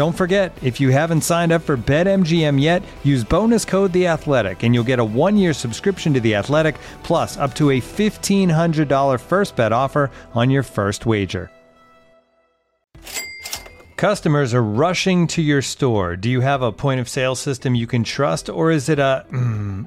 Don't forget, if you haven't signed up for BetMGM yet, use bonus code The Athletic, and you'll get a one-year subscription to The Athletic, plus up to a $1,500 first bet offer on your first wager. Customers are rushing to your store. Do you have a point of sale system you can trust, or is it a mm,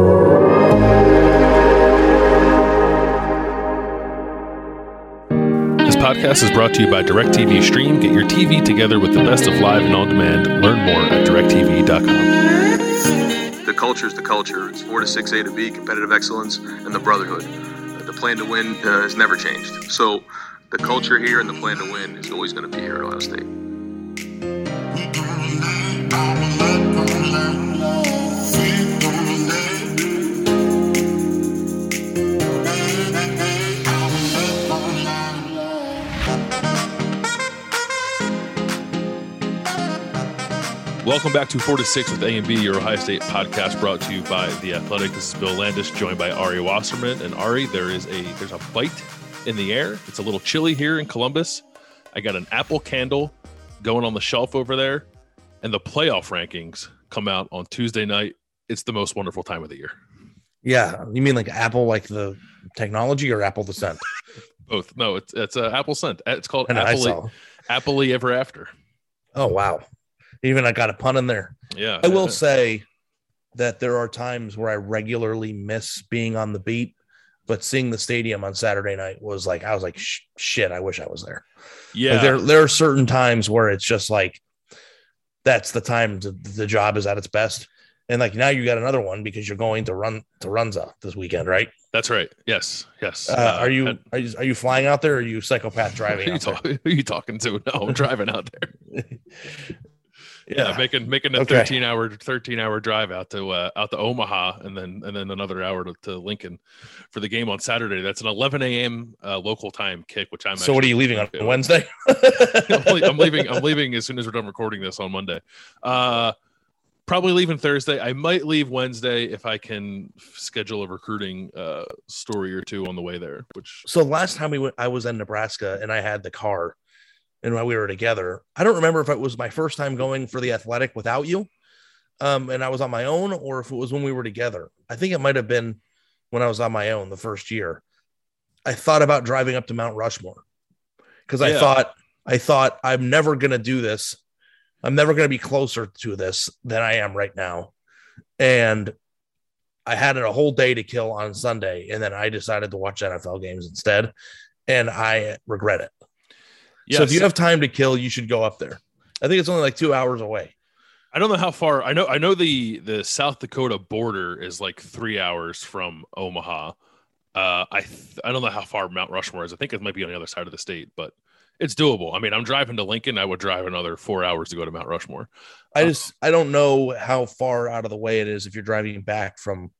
Podcast is brought to you by DirecTV Stream. Get your TV together with the best of live and on demand. Learn more at directv.com. The culture is the culture. It's four to six A to B, competitive excellence, and the brotherhood. The plan to win uh, has never changed. So the culture here and the plan to win is always going to be here at Ohio State. Welcome back to 4 to 6 with A and B, your Ohio State podcast brought to you by The Athletic. This is Bill Landis, joined by Ari Wasserman. And Ari, there is a there's a bite in the air. It's a little chilly here in Columbus. I got an apple candle going on the shelf over there, and the playoff rankings come out on Tuesday night. It's the most wonderful time of the year. Yeah, you mean like Apple, like the technology, or Apple the scent? Both. No, it's it's a apple scent. It's called I know, I Apple. Appley Ever After. Oh wow! Even I got a pun in there. Yeah, I will say that there are times where I regularly miss being on the beat, but seeing the stadium on Saturday night was like I was like, shit, I wish I was there. Yeah, Like, there there are certain times where it's just like that's the time to, the job is at its best. And like now you got another one because you're going to run to Runza this weekend, right? that's right. Yes, yes. Uh, are you and- are you are you flying out there? Or are you psychopath Who driving? you, out there? talk- who are you talking to? No, I'm driving out there. Yeah, making making a Okay. 13 hour 13 hour drive out to uh, out to Omaha and then and then another hour to, to Lincoln for the game on Saturday. That's an 11 a.m. Uh, local time kick, which I'm. So what are you leaving on. Wednesday? I'm I'm leaving. I'm leaving as soon as we're done recording this on Monday. Uh, probably leaving Thursday. I might leave Wednesday if I can schedule a recruiting uh, story or two on the way there. Which So last time we went, I was in Nebraska and I had the car, and while we were together, I don't remember if it was my first time going for the athletic without you, um, and I was on my own, or if it was when we were together. I think it might have been when I was on my own the first year. I thought about driving up to Mount Rushmore because I Yeah. thought I thought I'm never gonna do this I'm never going to be closer to this than I am right now. And I had a whole day to kill on Sunday, and then I decided to watch NFL games instead, and I regret it. Yes. So if you have time to kill, you should go up there. I think it's only like two hours away. I don't know how far. I know. I know the the South Dakota border is like three hours from Omaha. Uh, I th- I don't know how far Mount Rushmore is. I think it might be on the other side of the state, but it's doable. I mean, I'm driving to Lincoln. I would drive another four hours to go to Mount Rushmore. I just I don't know how far out of the way it is if you're driving back from.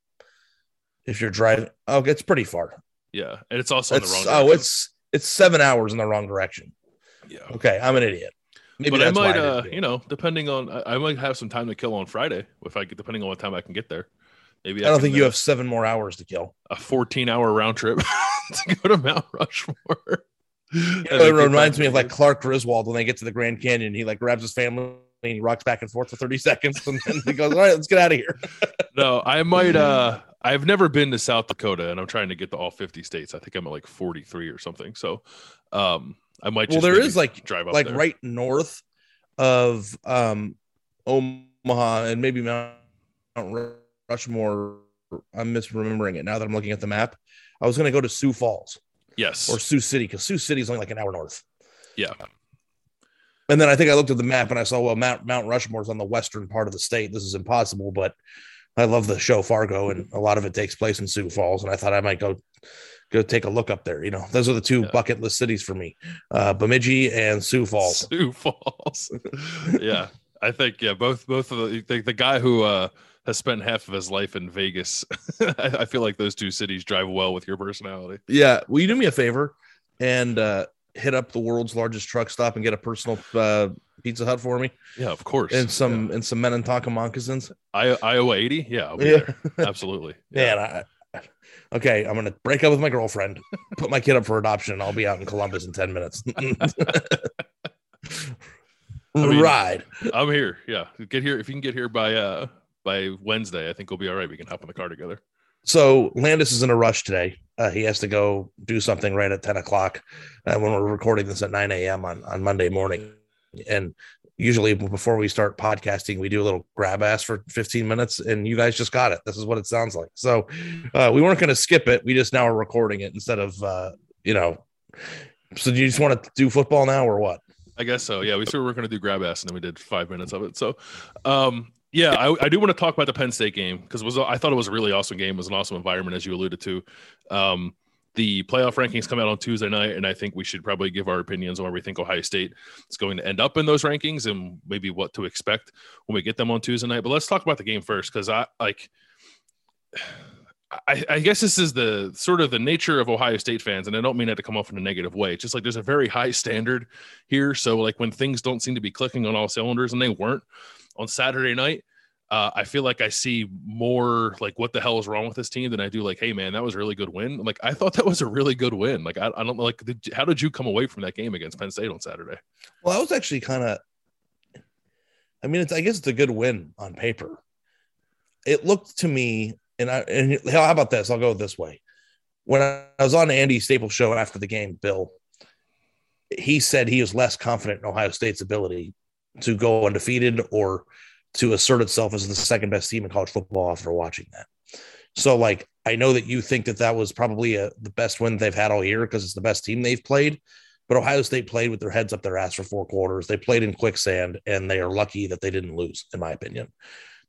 If you're driving, oh, it's pretty far. Yeah, and it's also in the It's, wrong. oh, direction. it's it's seven hours in the wrong direction. Yeah. Okay, I'm an idiot. Maybe but I might, uh, you know, depending on, I, I might have some time to kill on Friday if I get, depending on what time I can get there. Maybe I don't think you uh, have seven more hours to kill. a 14 hour round trip to go to Mount Rushmore. You know, it reminds me of like Clark Griswold when they get to the Grand Canyon. He like grabs his family and he rocks back and forth for 30 seconds and then he goes, All right, let's get out of here. no, I might. uh I've never been to South Dakota, and I'm trying to get to all 50 states. I think I'm at like 43 or something. So, um, I might. Well, there maybe like drive up like there. right north of um Omaha and maybe Mount Rushmore. I'm misremembering it now that I'm looking at the map. I was gonna go to Sioux Falls Yes. or Sioux City because Sioux City is only like an hour north. yeah. And then I think I looked at the map and I saw, well, Mount Mount Rushmore's on the western part of the state. This is impossible, but I love the show Fargo, and a lot of it takes place in Sioux Falls. And I thought I might go go take a look up there. You know, those are the two Yeah. bucket list cities for me: uh, Bemidji and Sioux Falls. Sioux Falls. yeah, I think yeah, both both of the the, the guy who uh has spent half of his life in Vegas. I, I feel like those two cities drive well with your personality. Yeah, will you do me a favor and uh, hit up the world's largest truck stop and get a personal uh, Pizza Hut for me Yeah, of course. and some and some Minnetonka moccasins? I, Iowa 80. Yeah, I'll be Yeah. there. Absolutely. Man, I, okay, I'm gonna break up with my girlfriend, put my kid up for adoption, and I'll be out in Columbus in 10 minutes. mean- Ride. I'm here. Yeah, get here if you can get here by uh by Wednesday. I think we'll be all right. We can hop in the car together. So Landis is in a rush today. Uh, he has to go do something right at 10 o'clock uh, when we're recording this at 9 a.m. on, on Monday morning. And usually before we start podcasting, we do a little grab ass for 15 minutes, and you guys just got it. This is what it sounds like. So uh, we weren't going to skip it. We just now are recording it instead of, uh, you know. So do you just want to do football now or what? I guess so. Yeah, we said we were going to do grab ass, and then we did five minutes of it. So, um, yeah, I, I do want to talk about the Penn State game because was I thought it was a really awesome game. It was an awesome environment, as you alluded to. Um, the playoff rankings come out on Tuesday night, and I think we should probably give our opinions on where we think Ohio State is going to end up in those rankings and maybe what to expect when we get them on Tuesday night. But let's talk about the game first because I like. I, I guess this is the sort of the nature of Ohio State fans, and I don't mean that to come off in a negative way. It's just like there's a very high standard here. So like when things don't seem to be clicking on all cylinders, and they weren't on Saturday night, uh, I feel like I see more like what the hell is wrong with this team than I do like, hey man, that was a really good win. Like I thought that was a really good win. Like I, I don't like did, how did you come away from that game against Penn State on Saturday? Well, I was actually kind of. I mean, it's. I guess it's a good win on paper. It looked to me, and I and how about this? I'll go this way. When I was on Andy Staples' show after the game, Bill, he said he was less confident in Ohio State's ability to go undefeated or to assert itself as the second best team in college football after watching that. So, like, I know that you think that that was probably a, the best win they've had all year because it's the best team they've played. But Ohio State played with their heads up their ass for four quarters. They played in quicksand, and they are lucky that they didn't lose, in my opinion.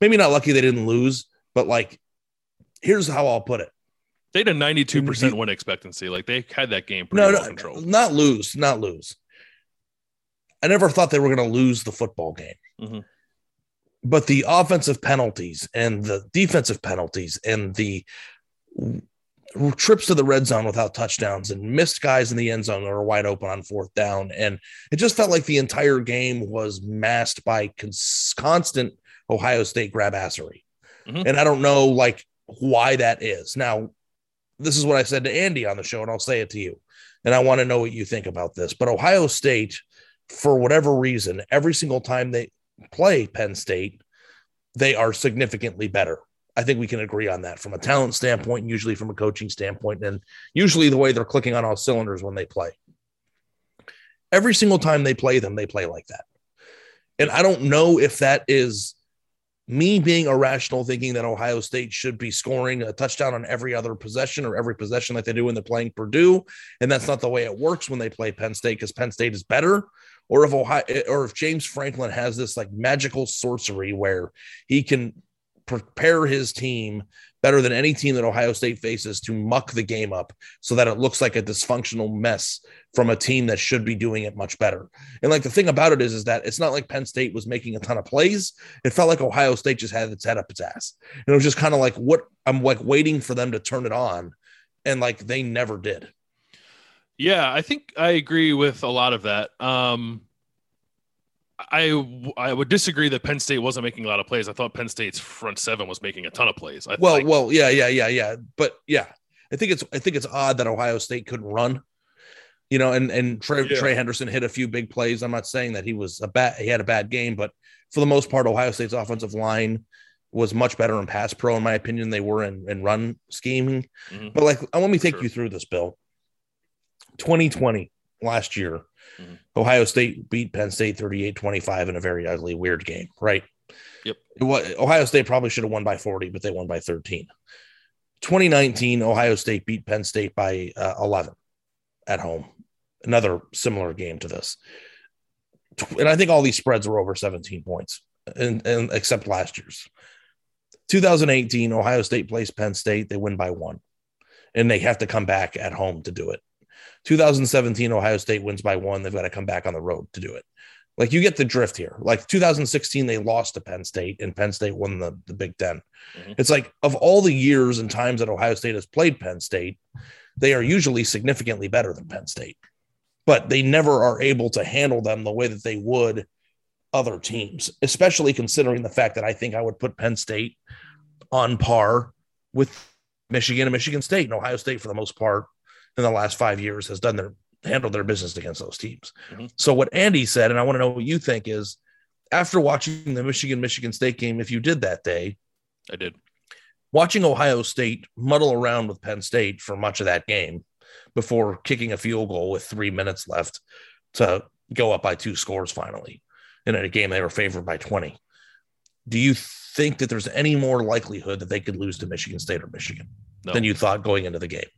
Maybe not lucky they didn't lose, but like, here's how I'll put it. They had a 92% win expectancy. Like they had that game pretty No, well no, controlled. not lose, not lose. I never thought they were going to lose the football game. Mhm. But the offensive penalties and the defensive penalties and the trips to the red zone without touchdowns and missed guys in the end zone that were wide open on fourth down. And it just felt like the entire game was masked by cons- constant Ohio State grabassery. Mhm. And I don't know like why that is. Now, this is what I said to Andy on the show, and I'll say it to you. And I want to know what you think about this. But Ohio State, for whatever reason, every single time they play Penn State, they are significantly better. I think we can agree on that from a talent standpoint, and usually from a coaching standpoint, and usually the way they're clicking on all cylinders when they play. Every single time they play them, they play like that. And I don't know if that is me being irrational, thinking that Ohio State should be scoring a touchdown on every other possession or every possession like they do when they're playing Purdue. And that's not the way it works when they play Penn State because Penn State is better. Or if Ohio eh, or if James Franklin has this like magical sorcery where he can prepare his team better than any team that Ohio State faces to muck the game up so that it looks like a dysfunctional mess from a team that should be doing it much better. And like the thing about it is, is that it's not like Penn State was making a ton of plays. It felt like Ohio State just had its head up its ass. And it was just kind of like what I'm like waiting for them to turn it on. And like they never did. Yeah, I think I agree with a lot of that. Um, I I would disagree that Penn State wasn't making a lot of plays. I thought Penn State's front seven was making a ton of plays. I well, well, yeah, yeah, yeah, yeah. But yeah, I think it's I think it's odd that Ohio State couldn't run. You know, and and Trey, yeah. Trey Henderson hit a few big plays. I'm not saying that he was a bad he had a bad game, but for the most part, Ohio State's offensive line was much better in pass pro, in my opinion, they were in, in run scheming. Mm-hmm. But like, let me take sure. you through this, Bill. 2020 last year, Mm-hmm. Ohio State beat Penn State 38 25 in a very ugly, weird game, right? Yep. Was, Ohio State probably should have won by 40, but they won by 13. 2019, Ohio State beat Penn State by uh, 11 at home. Another similar game to this. And I think all these spreads were over 17 points, and, and except last year's. 2018, Ohio State plays Penn State. They win by one, and they have to come back at home to do it. 2017, Ohio State wins by one. They've got to come back on the road to do it. Like you get the drift here. Like 2016, they lost to Penn State, and Penn State won the, the Big 10 mm-hmm. It's like of all the years and times that Ohio State has played Penn State, they are usually significantly better than Penn State, but they never are able to handle them the way that they would other teams, especially considering the fact that I think I would put Penn State on par with Michigan and Michigan State and Ohio State for the most part in the last five years has done their handled their business against those teams. Mm-hmm. So what Andy said, and I want to know what you think is after watching the Michigan Michigan State game, if you did that day, I did. Watching Ohio State muddle around with Penn State for much of that game before kicking a field goal with three minutes left to go up by two scores finally. And in a game they were favored by 20. Do you think that there's any more likelihood that they could lose to Michigan State or Michigan no. than you thought going into the game?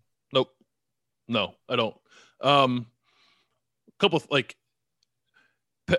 No, I don't. Um, a couple of, like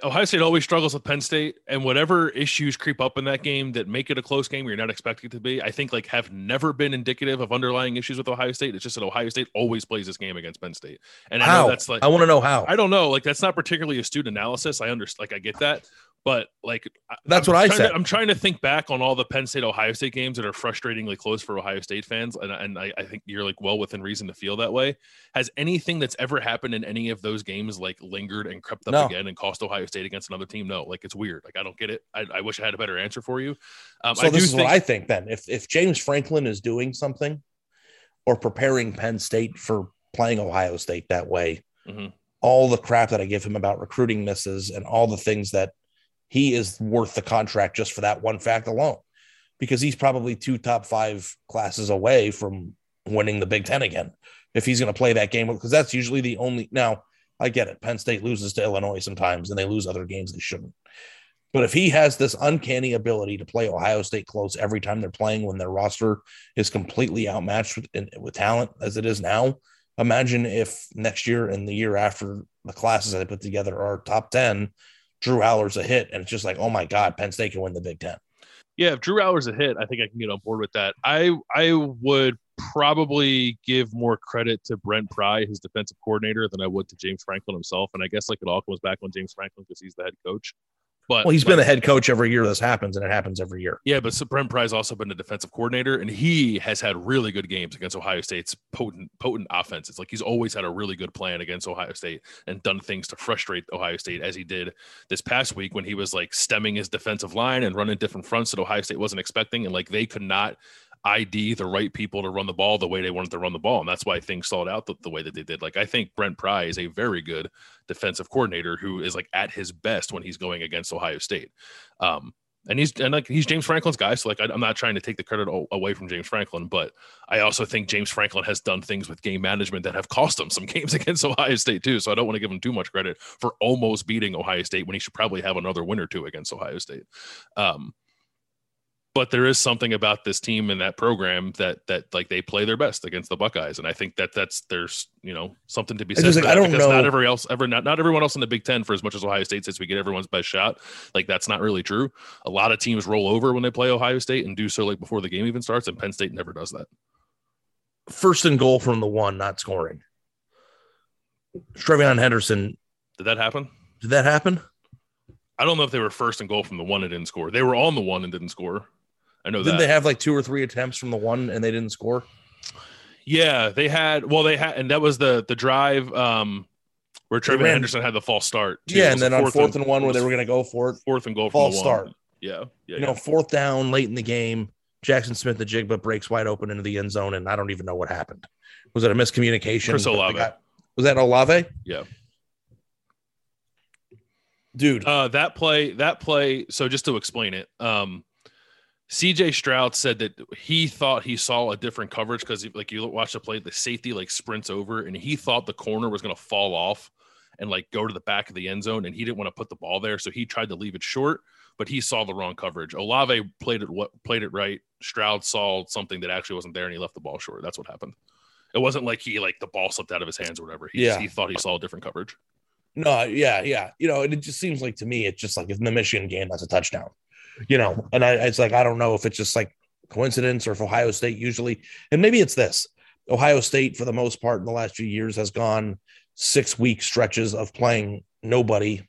Ohio State always struggles with Penn State, and whatever issues creep up in that game that make it a close game, you're not expecting it to be. I think like have never been indicative of underlying issues with Ohio State. It's just that Ohio State always plays this game against Penn State, and I know that's like I want to know how. I don't know, like that's not particularly astute analysis. I understand, like I get that, but like that's I'm what I said. To, I'm trying to think back on all the Penn State Ohio State games that are frustratingly close for Ohio State fans, and, and I, I, think you're like well within reason to feel that way. Has anything that's ever happened in any of those games like lingered and crept up no. again and cost Ohio State against another team? No, like it's weird. Like I don't get it. I, I wish I had a better answer for you. Um, so I this is think- what I think. Then, if if James Franklin is doing something or preparing Penn State for playing Ohio State that way, mm-hmm. all the crap that I give him about recruiting misses and all the things that he is worth the contract just for that one fact alone because he's probably two top five classes away from winning the Big Ten again if he's going to play that game because that's usually the only. Now, I get it. Penn State loses to Illinois sometimes and they lose other games they shouldn't. But if he has this uncanny ability to play Ohio State close every time they're playing when their roster is completely outmatched with, with talent as it is now, imagine if next year and the year after the classes I put together are top 10 Drew Allar's a hit, and it's just like, oh my God, Penn State can win the Big Ten. Yeah, if Drew Allar's a hit, I think I can get on board with that. I I would probably give more credit to Brent Pry, his defensive coordinator, than I would to James Franklin himself. And I guess like it all comes back on James Franklin because he's the head coach. But well, he's like, been the head coach every year this happens, and it happens every year. Yeah, but Brent Pry's also been the defensive coordinator, and he has had really good games against Ohio State's potent potent offenses. Like he's always had a really good plan against Ohio State and done things to frustrate Ohio State, as he did this past week when he was like stemming his defensive line and running different fronts that Ohio State wasn't expecting, and like they could not ID the right people to run the ball the way they wanted to run the ball. And that's why things stalled out the, the, way that they did. Like, I think Brent Pry is a very good defensive coordinator who is like at his best when he's going against Ohio State. Um, and he's and like he's James Franklin's guy. So like I, am not trying to take the credit away from James Franklin, but I also think James Franklin has done things with game management that have cost him some games against Ohio State too. So I don't want to give him too much credit for almost beating Ohio State when he should probably have another win or two against Ohio State. Um, but there is something about this team and that program that that like they play their best against the Buckeyes, and I think that that's there's you know something to be said. Like, I don't know. Not every else ever not not everyone else in the Big Ten for as much as Ohio State says we get everyone's best shot. Like that's not really true. A lot of teams roll over when they play Ohio State and do so like before the game even starts, and Penn State never does that. First and goal from the one, not scoring. TreVeyon Henderson. Did that happen? Did that happen? I don't know if they were first and goal from the one and didn't score. They were on the one and didn't score. I know Didn't that. they have like two or three attempts from the one and they didn't score? Yeah, they had. Well, they had, and that was the the drive um, where Trevor ran- Henderson had the false start. too. Yeah, and then on fourth and, one where they were going to go for it, fourth and goal false start. Yeah, yeah, you yeah. know, fourth down late in the game. Jaxon Smith-Njigba breaks wide open into the end zone, and I don't even know what happened. Was it a miscommunication? Chris Olave. guy- Was that Olave? Yeah. Dude, Uh, that play, that play. So just to explain it, um, CJ Stroud said that he thought he saw a different coverage because, like, you watch the play, the safety like sprints over, and he thought the corner was going to fall off and like go to the back of the end zone, and he didn't want to put the ball there, so he tried to leave it short, but he saw the wrong coverage. Olave played it what played it right. Stroud saw something that actually wasn't there, and he left the ball short. That's what happened. It wasn't like he like the ball slipped out of his hands or whatever. He, Yeah. he thought he saw a different coverage. no, yeah, yeah. You know, and it just seems like to me, it's just like in the Michigan game, that's a touchdown. You know, and I, it's like I don't know if it's just like coincidence or if Ohio State usually, and maybe it's this. Ohio State, for the most part, in the last few years, has gone six week stretches of playing nobody,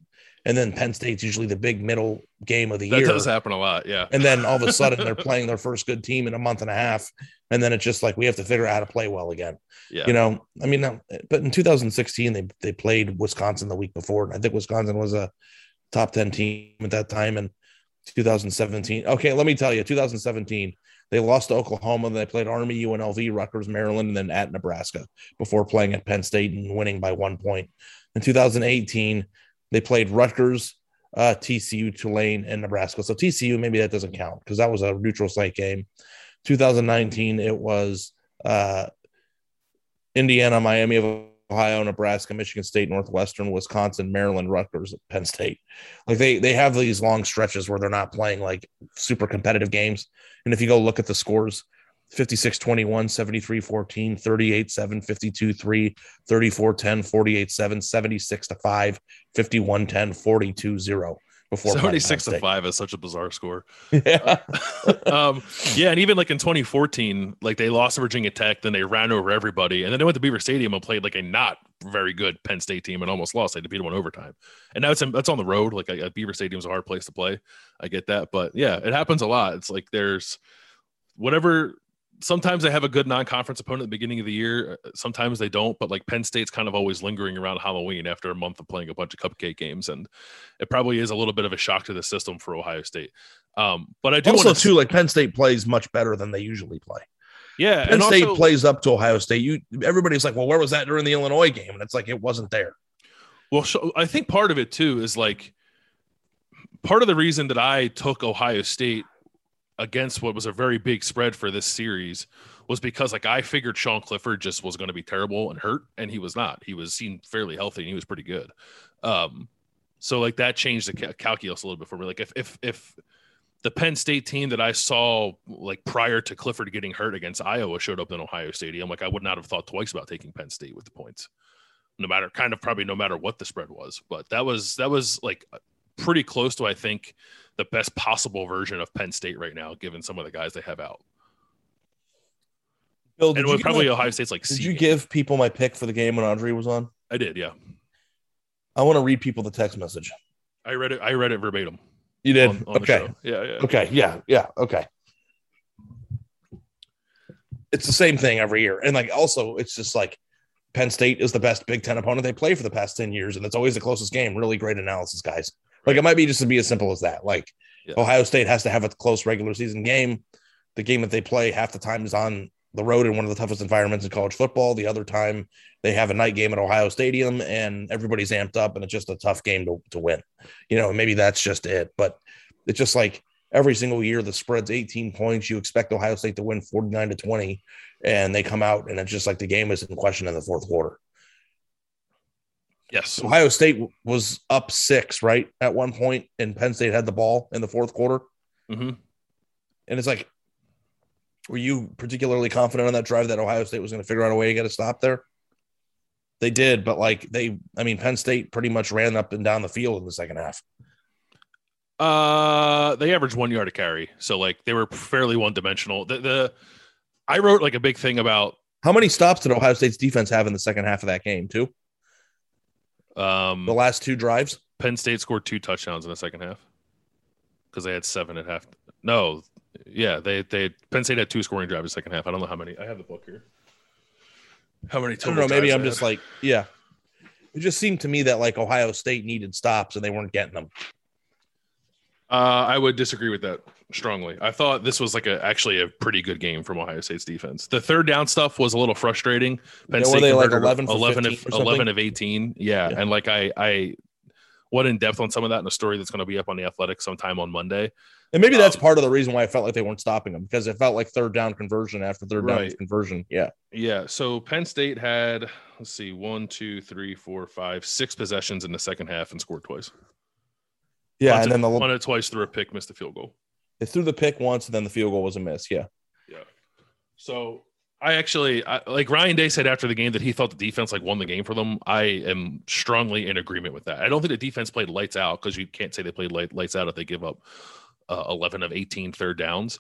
and then Penn State's usually the big middle game of the That year. That does happen a lot. Yeah. and then all of a sudden they're playing their first good team in a month and a half and then it's just like we have to figure out how to play well again Yeah. you know i mean but in 2016 they they played wisconsin the week before and i think wisconsin was a top 10 team at that time and 2017 okay let me tell you 2017 they lost to oklahoma then they played army unlv rutgers maryland and then at nebraska before playing at penn state and winning by one point in 2018 they played rutgers uh, TCU, Tulane, and Nebraska. So TCU, maybe that doesn't count because that was a neutral site game. 2019, it was uh, Indiana, Miami of Ohio, Nebraska, Michigan State, Northwestern, Wisconsin, Maryland, Rutgers, Penn State. Like they they have these long stretches where they're not playing like super competitive games. And if you go look at the scores, 56 21, 73 14, 38 7, 52 3, 34 10, 48 7, 76 to 5, 51 10, 42 0 before playing 76 to 5 is such a bizarre score. Yeah. um, yeah, and even like in 2014, like they lost to Virginia Tech, then they ran over everybody, and then they went to Beaver Stadium and played like a not very good Penn State team and almost lost. They had to beat them in overtime, and now it's that's on the road. Like a, Beaver Stadium's a hard place to play. I get that, but yeah, it happens a lot. It's like there's whatever. Sometimes they have a good non-conference opponent at the beginning of the year. Sometimes they don't, but like Penn State's kind of always lingering around Halloween after a month of playing a bunch of cupcake games, and it probably is a little bit of a shock to the system for Ohio State. Um, but I do also, want to too, like Penn State plays much better than they usually play. Yeah, Penn State also, plays up to Ohio State. You everybody's like, well, where was that during the Illinois game? And it's like it wasn't there. Well, so I think part of it too is like part of the reason that I took Ohio State against what was a very big spread for this series was because like I figured Sean Clifford just was going to be terrible and hurt, and he was not. He was seen fairly healthy and he was pretty good. Um, so like that changed the ca- calculus a little bit for me. Like if if if the Penn State team that I saw like prior to Clifford getting hurt against Iowa showed up in Ohio Stadium, like I would not have thought twice about taking Penn State with the points no matter kind of probably no matter what the spread was. But that was that was like pretty close to I think the best possible version of Penn State right now, given some of the guys they have out. Bill, And it was probably my- Ohio State's like Did you game. give people my pick for the game when Audrey was on? I did, yeah. I want to read people the text message. I read it. I read it verbatim. You did. on- on okay. Yeah, yeah. Okay. Yeah. Yeah. Okay. It's the same thing every year. And like also, it's just like Penn State is the best Big Ten opponent they play for the past 10 years. And it's always the closest game. Really great analysis, guys. Like it might be just to be as simple as that. Like Yeah. Ohio State has to have a close regular season game. The game that they play half the time is on the road in one of the toughest environments in college football. The other time they have a night game at Ohio Stadium and everybody's amped up and it's just a tough game to, to win. You know, maybe that's just it. But it's just like every single year the spread's 18 points. You expect Ohio State to win 49 to 20, and they come out and it's just like the game is in question in the fourth quarter. Yes. Ohio State was up six, right? At one point, and Penn State had the ball in the fourth quarter. hmm And it's like, were you particularly confident on that drive that Ohio State was going to figure out a way to get a stop there? They did, but like they, I mean, Penn State pretty much ran up and down the field in the second half. Uh, they averaged one yard a carry, so like they were fairly one dimensional. The, the I wrote like a big thing about How many stops did Ohio State's defense have in the second half of that game, too? Um The last two drives? Penn State scored two touchdowns in the second half because they had seven at half. No, yeah, they they Penn State had two scoring drives in the second half. I don't know how many. I have the book here. How many I don't know. Maybe I'm just like, yeah. It just seemed to me that like Ohio State needed stops and they weren't getting them. Uh, I would disagree with that strongly. I thought this was like a actually a pretty good game from Ohio State's defense. The third down stuff was a little frustrating. Penn Yeah, were they, like, converted 11 11 of, 11 of 18. Yeah. Yeah. And like I, I went in depth on some of that in a story that's going to be up on the athletic sometime on Monday. And maybe that's Um, part of the reason why I felt like they weren't stopping them because it felt like third down conversion after third down conversion. Yeah. Yeah. So Penn State had, let's see, one, two, three, four, five, six possessions in the second half and scored twice. Yeah. Punted- and then the punted twice through a pick, missed a field goal. They threw the pick once and then the field goal was a miss. Yeah. Yeah. So I actually I, like Ryan Day said after the game that he thought the defense like won the game for them. I am strongly in agreement with that. I don't think the defense played lights out because you can't say they played light, lights out if they give up uh, 11 of 18 third downs.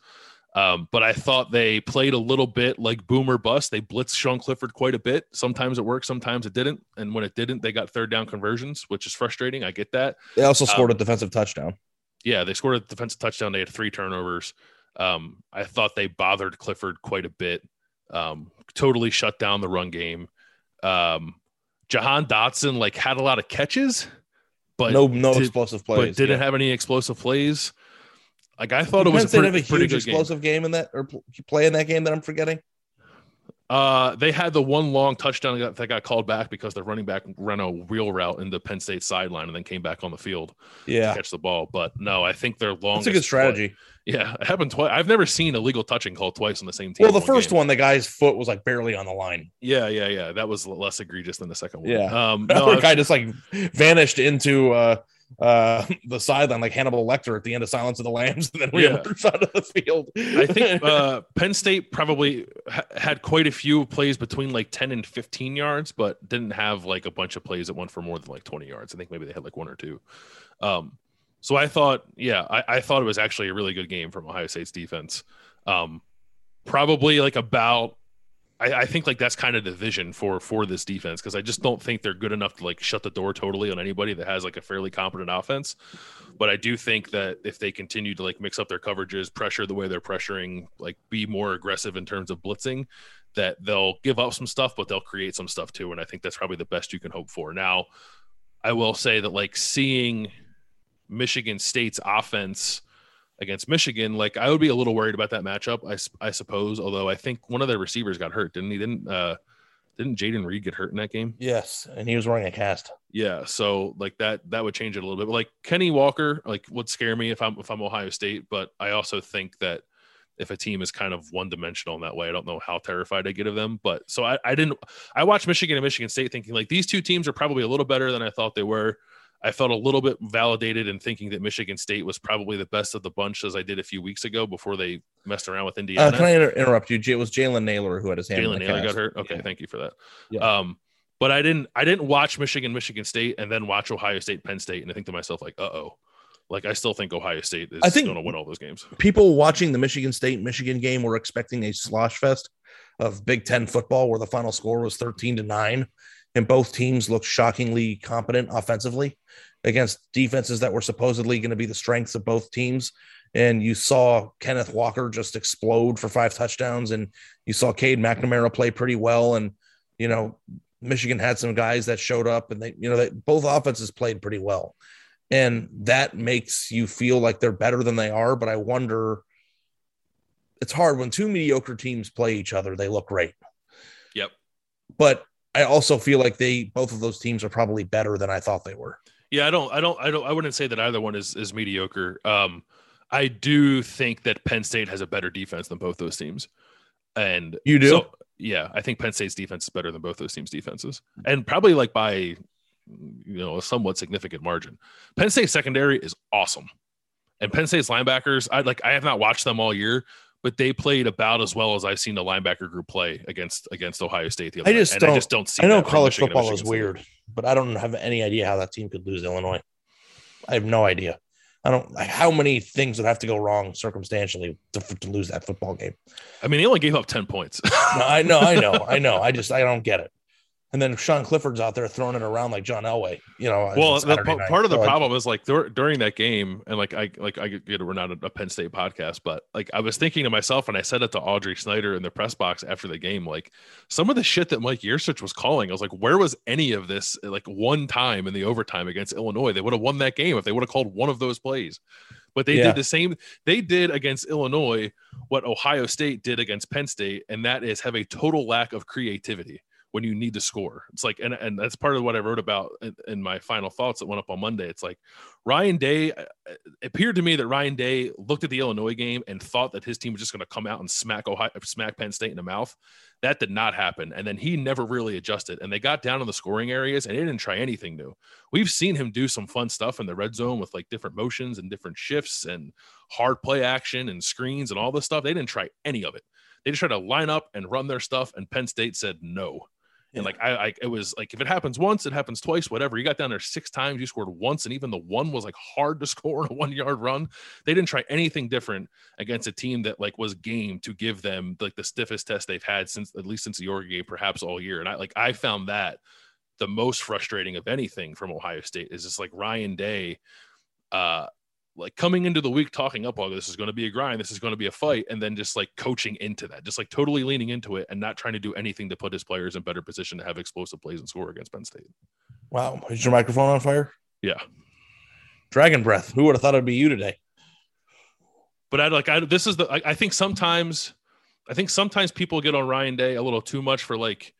Um, but I thought they played a little bit like boomer bust. They blitzed Sean Clifford quite a bit. Sometimes it worked, sometimes it didn't. And when it didn't, they got third down conversions, which is frustrating. I get that. They also scored Um, a defensive touchdown. Yeah, they scored a defensive touchdown. They had three turnovers. Um, I thought they bothered Clifford quite a bit. Um, totally shut down the run game. Um, Jahan Dotson like had a lot of catches, but no, no did- explosive plays. but didn't yeah. have any explosive plays. Like I thought it was a pretty, have a huge good game. explosive game. in that or play in that game that I'm forgetting? Uh, they had the one long touchdown that got, that got called back because the running back ran a wheel route in the Penn State sideline and then came back on the field Yeah. to catch the ball. But no, I think their long. It's a good strategy. Yeah, it happened twice. I've never seen illegal touching called twice on the same team. Well, the one first game. one, the guy's foot was like barely on the line. Yeah, yeah, yeah. That was less egregious than the second one. Yeah. Um, The no, other I- guy just like vanished into uh uh the sideline like Hannibal Lecter at the end of Silence of the Lambs, and then we Yeah. out of the field. I think uh, Penn State probably ha- had quite a few plays between like 10 and 15 yards, but didn't have like a bunch of plays that went for more than like 20 yards. I think maybe they had like one or two. Um, so I thought, yeah, I, I thought it was actually a really good game from Ohio State's defense. Um, probably like about, I, I think like that's kind of the vision for for this defense because I just don't think they're good enough to like shut the door totally on anybody that has like a fairly competent offense. But I do think that if they continue to like mix up their coverages, pressure the way they're pressuring, like be more aggressive in terms of blitzing, that they'll give up some stuff, but they'll create some stuff too. And I think that's probably the best you can hope for. Now, I will say that like seeing Michigan State's offense against Michigan, like I would be a little worried about that matchup. I, I suppose, although I think one of their receivers got hurt, didn't he? Didn't uh, didn't Jayden Reed get hurt in that game? yes, and he was wearing a cast. Yeah, so like that that would change it a little bit. But like Kenny Walker, like would scare me if I'm if I'm Ohio State. But I also think that if a team is kind of one dimensional in that way, I don't know how terrified I get of them. But so I, I didn't I watched Michigan and Michigan State thinking like these two teams are probably a little better than I thought they were. I felt a little bit validated in thinking that Michigan State was probably the best of the bunch as I did a few weeks ago before they messed around with Uh, Indiana. can I inter- interrupt you? It was Jalen Nailor who had his hand. Jalen Nailor got cast. hurt. Okay, Yeah. thank you for that. Yeah. Um, but I didn't I didn't watch Michigan, Michigan State, and then watch Ohio State, Penn State, and I think to myself like, uh oh, like I still think Ohio State is I think- going to win all those games. People watching the Michigan State Michigan game were expecting a slosh fest of Big Ten football, where the final score was thirteen to nine, and both teams looked shockingly competent offensively against defenses that were supposedly going to be the strengths of both teams. And you saw Kenneth Walker just explode for five touchdowns, and you saw Cade McNamara play pretty well. And you know, Michigan had some guys that showed up, and they, you know, they, both offenses played pretty well, and that makes you feel like they're better than they are. But I wonder, it's hard when two mediocre teams play each other; they look great. Yep. But I also feel like they both of those teams are probably better than I thought they were. Yeah, I don't, I don't, I don't, I wouldn't say that either one is is mediocre. Um, I do think that Penn State has a better defense than both those teams. And You do? so- yeah, I think Penn State's defense is better than both those teams' defenses, and probably like by you know a somewhat significant margin. Penn State secondary is awesome, and Penn State's linebackers. I like I have not watched them all year, but they played about as well as I've seen the linebacker group play against against Ohio State. The other I night, just and don't- I just don't see. I know college Michigan football is weird, but I don't have any idea how that team could lose Illinois. I have no idea. I don't like how many things would have to go wrong circumstantially to, to lose that football game. I mean, they only gave up ten points. No, I know, I know, I know. I just I don't get it. And then Sean Clifford's out there throwing it around like John Elway. You know, well, the, night. part of the So, problem is like dur- during that game, and like I like I get know we're not a, a Penn State podcast, but like I was thinking to myself, and I said it to Audrey Snyder in the press box after the game, like some of the shit that Mike Yurcich was calling, I was like, where was any of this? Like one time in the overtime against Illinois, they would have won that game if they would have called one of those plays. But they Yeah. did the same. They did against Illinois what Ohio State did against Penn State, and that is have a total lack of creativity when you need to score. It's like, and, and that's part of what I wrote about in, in my final thoughts that went up on Monday. It's like Ryan Day, uh, it appeared to me that Ryan Day looked at the Illinois game and thought that his team was just going to come out and smack Ohio, smack Penn State in the mouth. That did not happen. And then he never really adjusted. And they got down in the scoring areas and he didn't try anything new. We've seen him do some fun stuff in the red zone with like different motions and different shifts and hard play action and screens and all this stuff. They didn't try any of it. They just tried to line up and run their stuff. And Penn State said no. And like I, I, it was like if it happens once, it happens twice, whatever. You got down there six times, you scored once, and even the one was like hard to score a one yard run. They didn't try anything different against a team that like was game to give them like the stiffest test they've had since at least since the Oregon game, perhaps all year. And I like I found that the most frustrating of anything from Ohio State is just like Ryan Day, uh, like coming into the week talking up, oh, this is going to be a grind, this is going to be a fight, and then just like coaching into that, just like totally leaning into it and not trying to do anything to put his players in better position to have explosive plays and score against Penn State. wow, is your microphone on fire? Yeah. Dragon breath. Who would have thought it'd be you today? But I like I this is the I, I think sometimes I think sometimes people get on Ryan Day a little too much for like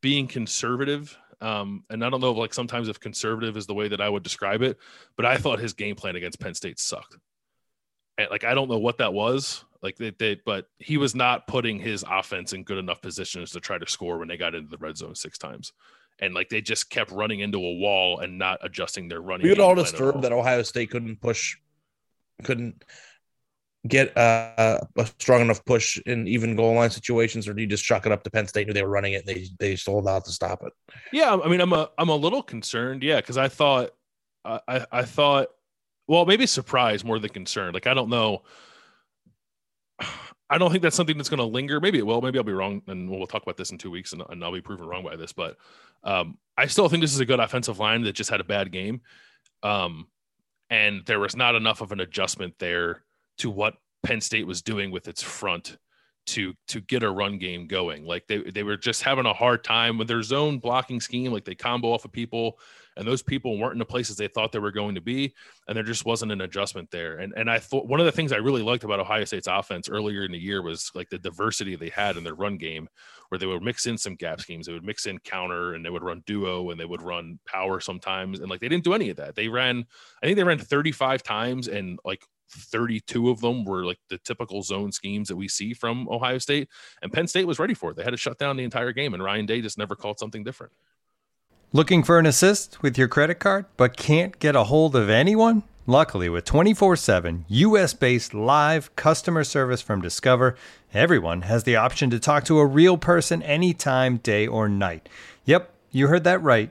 being conservative. Um, and I don't know like sometimes if conservative is the way that I would describe it, but I thought his game plan against Penn State sucked. And like I don't know what that was. Like they, they but he was not putting his offense in good enough positions to try to score when they got into the red zone six times. And like they just kept running into a wall and not adjusting their running. Were you all disturbed all. that Ohio State couldn't push, couldn't get a strong enough push in even goal line situations, or do you just chuck it up to Penn State knew they were running it? And they they sold out to stop it. Yeah, I mean, I'm a I'm a little concerned. Yeah, because I thought I I I thought well maybe surprised more than concerned. Like I don't know. I don't think that's something that's going to linger. Maybe it will. Maybe I'll be wrong, and we'll talk about this in two weeks, and, and I'll be proven wrong by this. But um, I still think this is a good offensive line that just had a bad game, um, and there was not enough of an adjustment there to what Penn State was doing with its front to to get a run game going. Like they they were just having a hard time with their zone blocking scheme. Like they combo off of people, and those people weren't in the places they thought they were going to be, and there just wasn't an adjustment there. And and I thought one of the things I really liked about Ohio State's offense earlier in the year was like the diversity they had in their run game, where they would mix in some gap schemes, they would mix in counter, and they would run duo, and they would run power sometimes, and like they didn't do any of that. They ran, I think they ran 35 times, and like 32 of them were like the typical zone schemes that we see from Ohio State. And Penn State was ready for it. They had to shut down the entire game, and Ryan Day just never called something different. Looking for an assist with your credit card but can't get a hold of anyone? Luckily, with 24 7 US based live customer service from Discover, everyone has the option to talk to a real person anytime, day or night. Yep, you heard that right.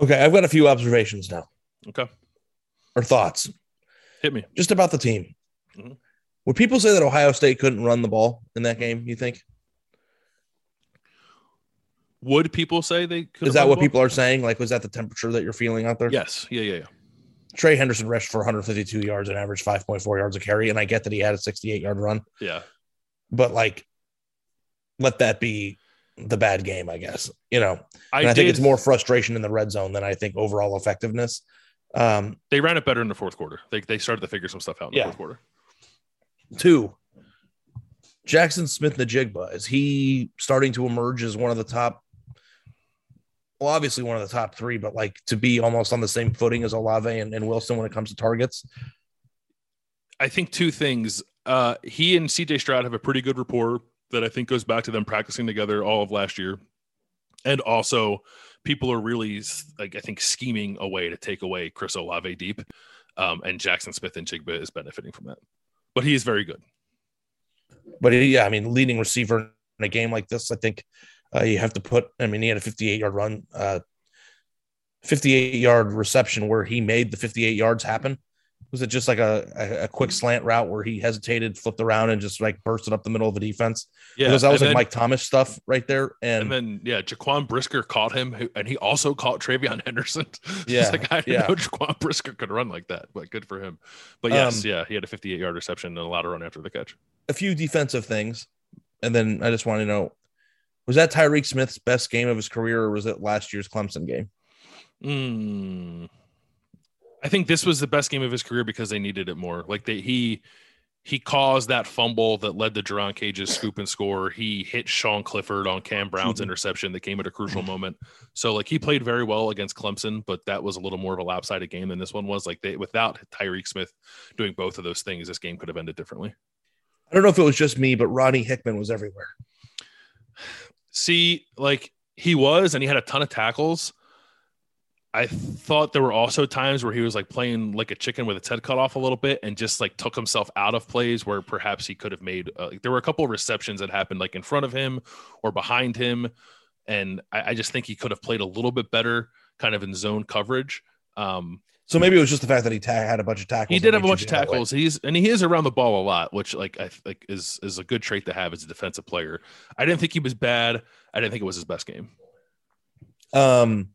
Okay, I've got a few observations now Okay. or thoughts Hit me. just about the team. Mhm. Would people say that Ohio State couldn't run the ball in that game? You think Would people say they could? is that what people are saying? Like, was that the temperature that you're feeling out there? Yes. Yeah. Yeah. Yeah. Trey Henderson rushed for 152 yards and averaged 5.4 yards a carry, and I get that he had a 68 yard run, Yeah. but like, let that be the bad game, I guess. You know, I, I, think it's more frustration in the red zone than I think overall effectiveness. Um, They ran it better in the fourth quarter. They they started to figure some stuff out in the Yeah. fourth quarter. two, Jaxon Smith-Njigba is he starting to emerge as one of the top? Well, obviously one of the top three, but like to be almost on the same footing as Olave and, and Wilson when it comes to targets. I think two things. Uh, he and CJ Stroud have a pretty good rapport that I think goes back to them practicing together all of last year. And also, people are really like I think scheming a way to take away Chris Olave deep, um, and Jaxon Smith-Njigba is benefiting from that. But he is very good. But yeah, I mean, leading receiver in a game like this, I think uh, you have to put. I mean, he had a 58 yard run, uh, 58 yard reception where he made the 58 yards happen. Was it just like a, a, quick slant route where he hesitated, flipped around, and just like bursted up the middle of the defense? Yeah, because that was like then- Mike Thomas stuff right there. And, And then yeah, Jaquan Brisker caught him, and he also caught TreVeyon Henderson. Yeah, like, I didn't yeah. know Jaquan Brisker could run like that, but good for him. But yes, Um, yeah, he had a 58 yard reception and allowed a run after the catch. a few defensive things, and then I just want to know: was that Tyreke Smith's best game of his career, or was it last year's Clemson game? Mm. I think this was the best game of his career because they needed it more. Like they he he caused that fumble that led to Jerron Cage's scoop and score. He hit Sean Clifford on Cam Brown's mm-hmm. interception that came at a crucial moment. So like he played very well against Clemson, but that was a little more of a lopsided game than this one was. Like they without Tyreke Smith doing both of those things, this game could have ended differently. I don't know if it was just me, but Ronnie Hickman was everywhere. See, like he was, and he had a ton of tackles. I thought there were also times where he was like playing like a chicken with its head cut off a little bit and just like took himself out of plays where perhaps he could have made. Uh, like, there were a couple of receptions that happened like in front of him or behind him. And I, I just think he could have played a little bit better kind of in zone coverage. Um, So maybe it was just the fact that he ta- had a bunch of tackles. he did have a bunch of do that way. tackles. He's and he is around the ball a lot, which like I like is is a good trait to have as a defensive player. I didn't think he was bad. I didn't think it was his best game. Um.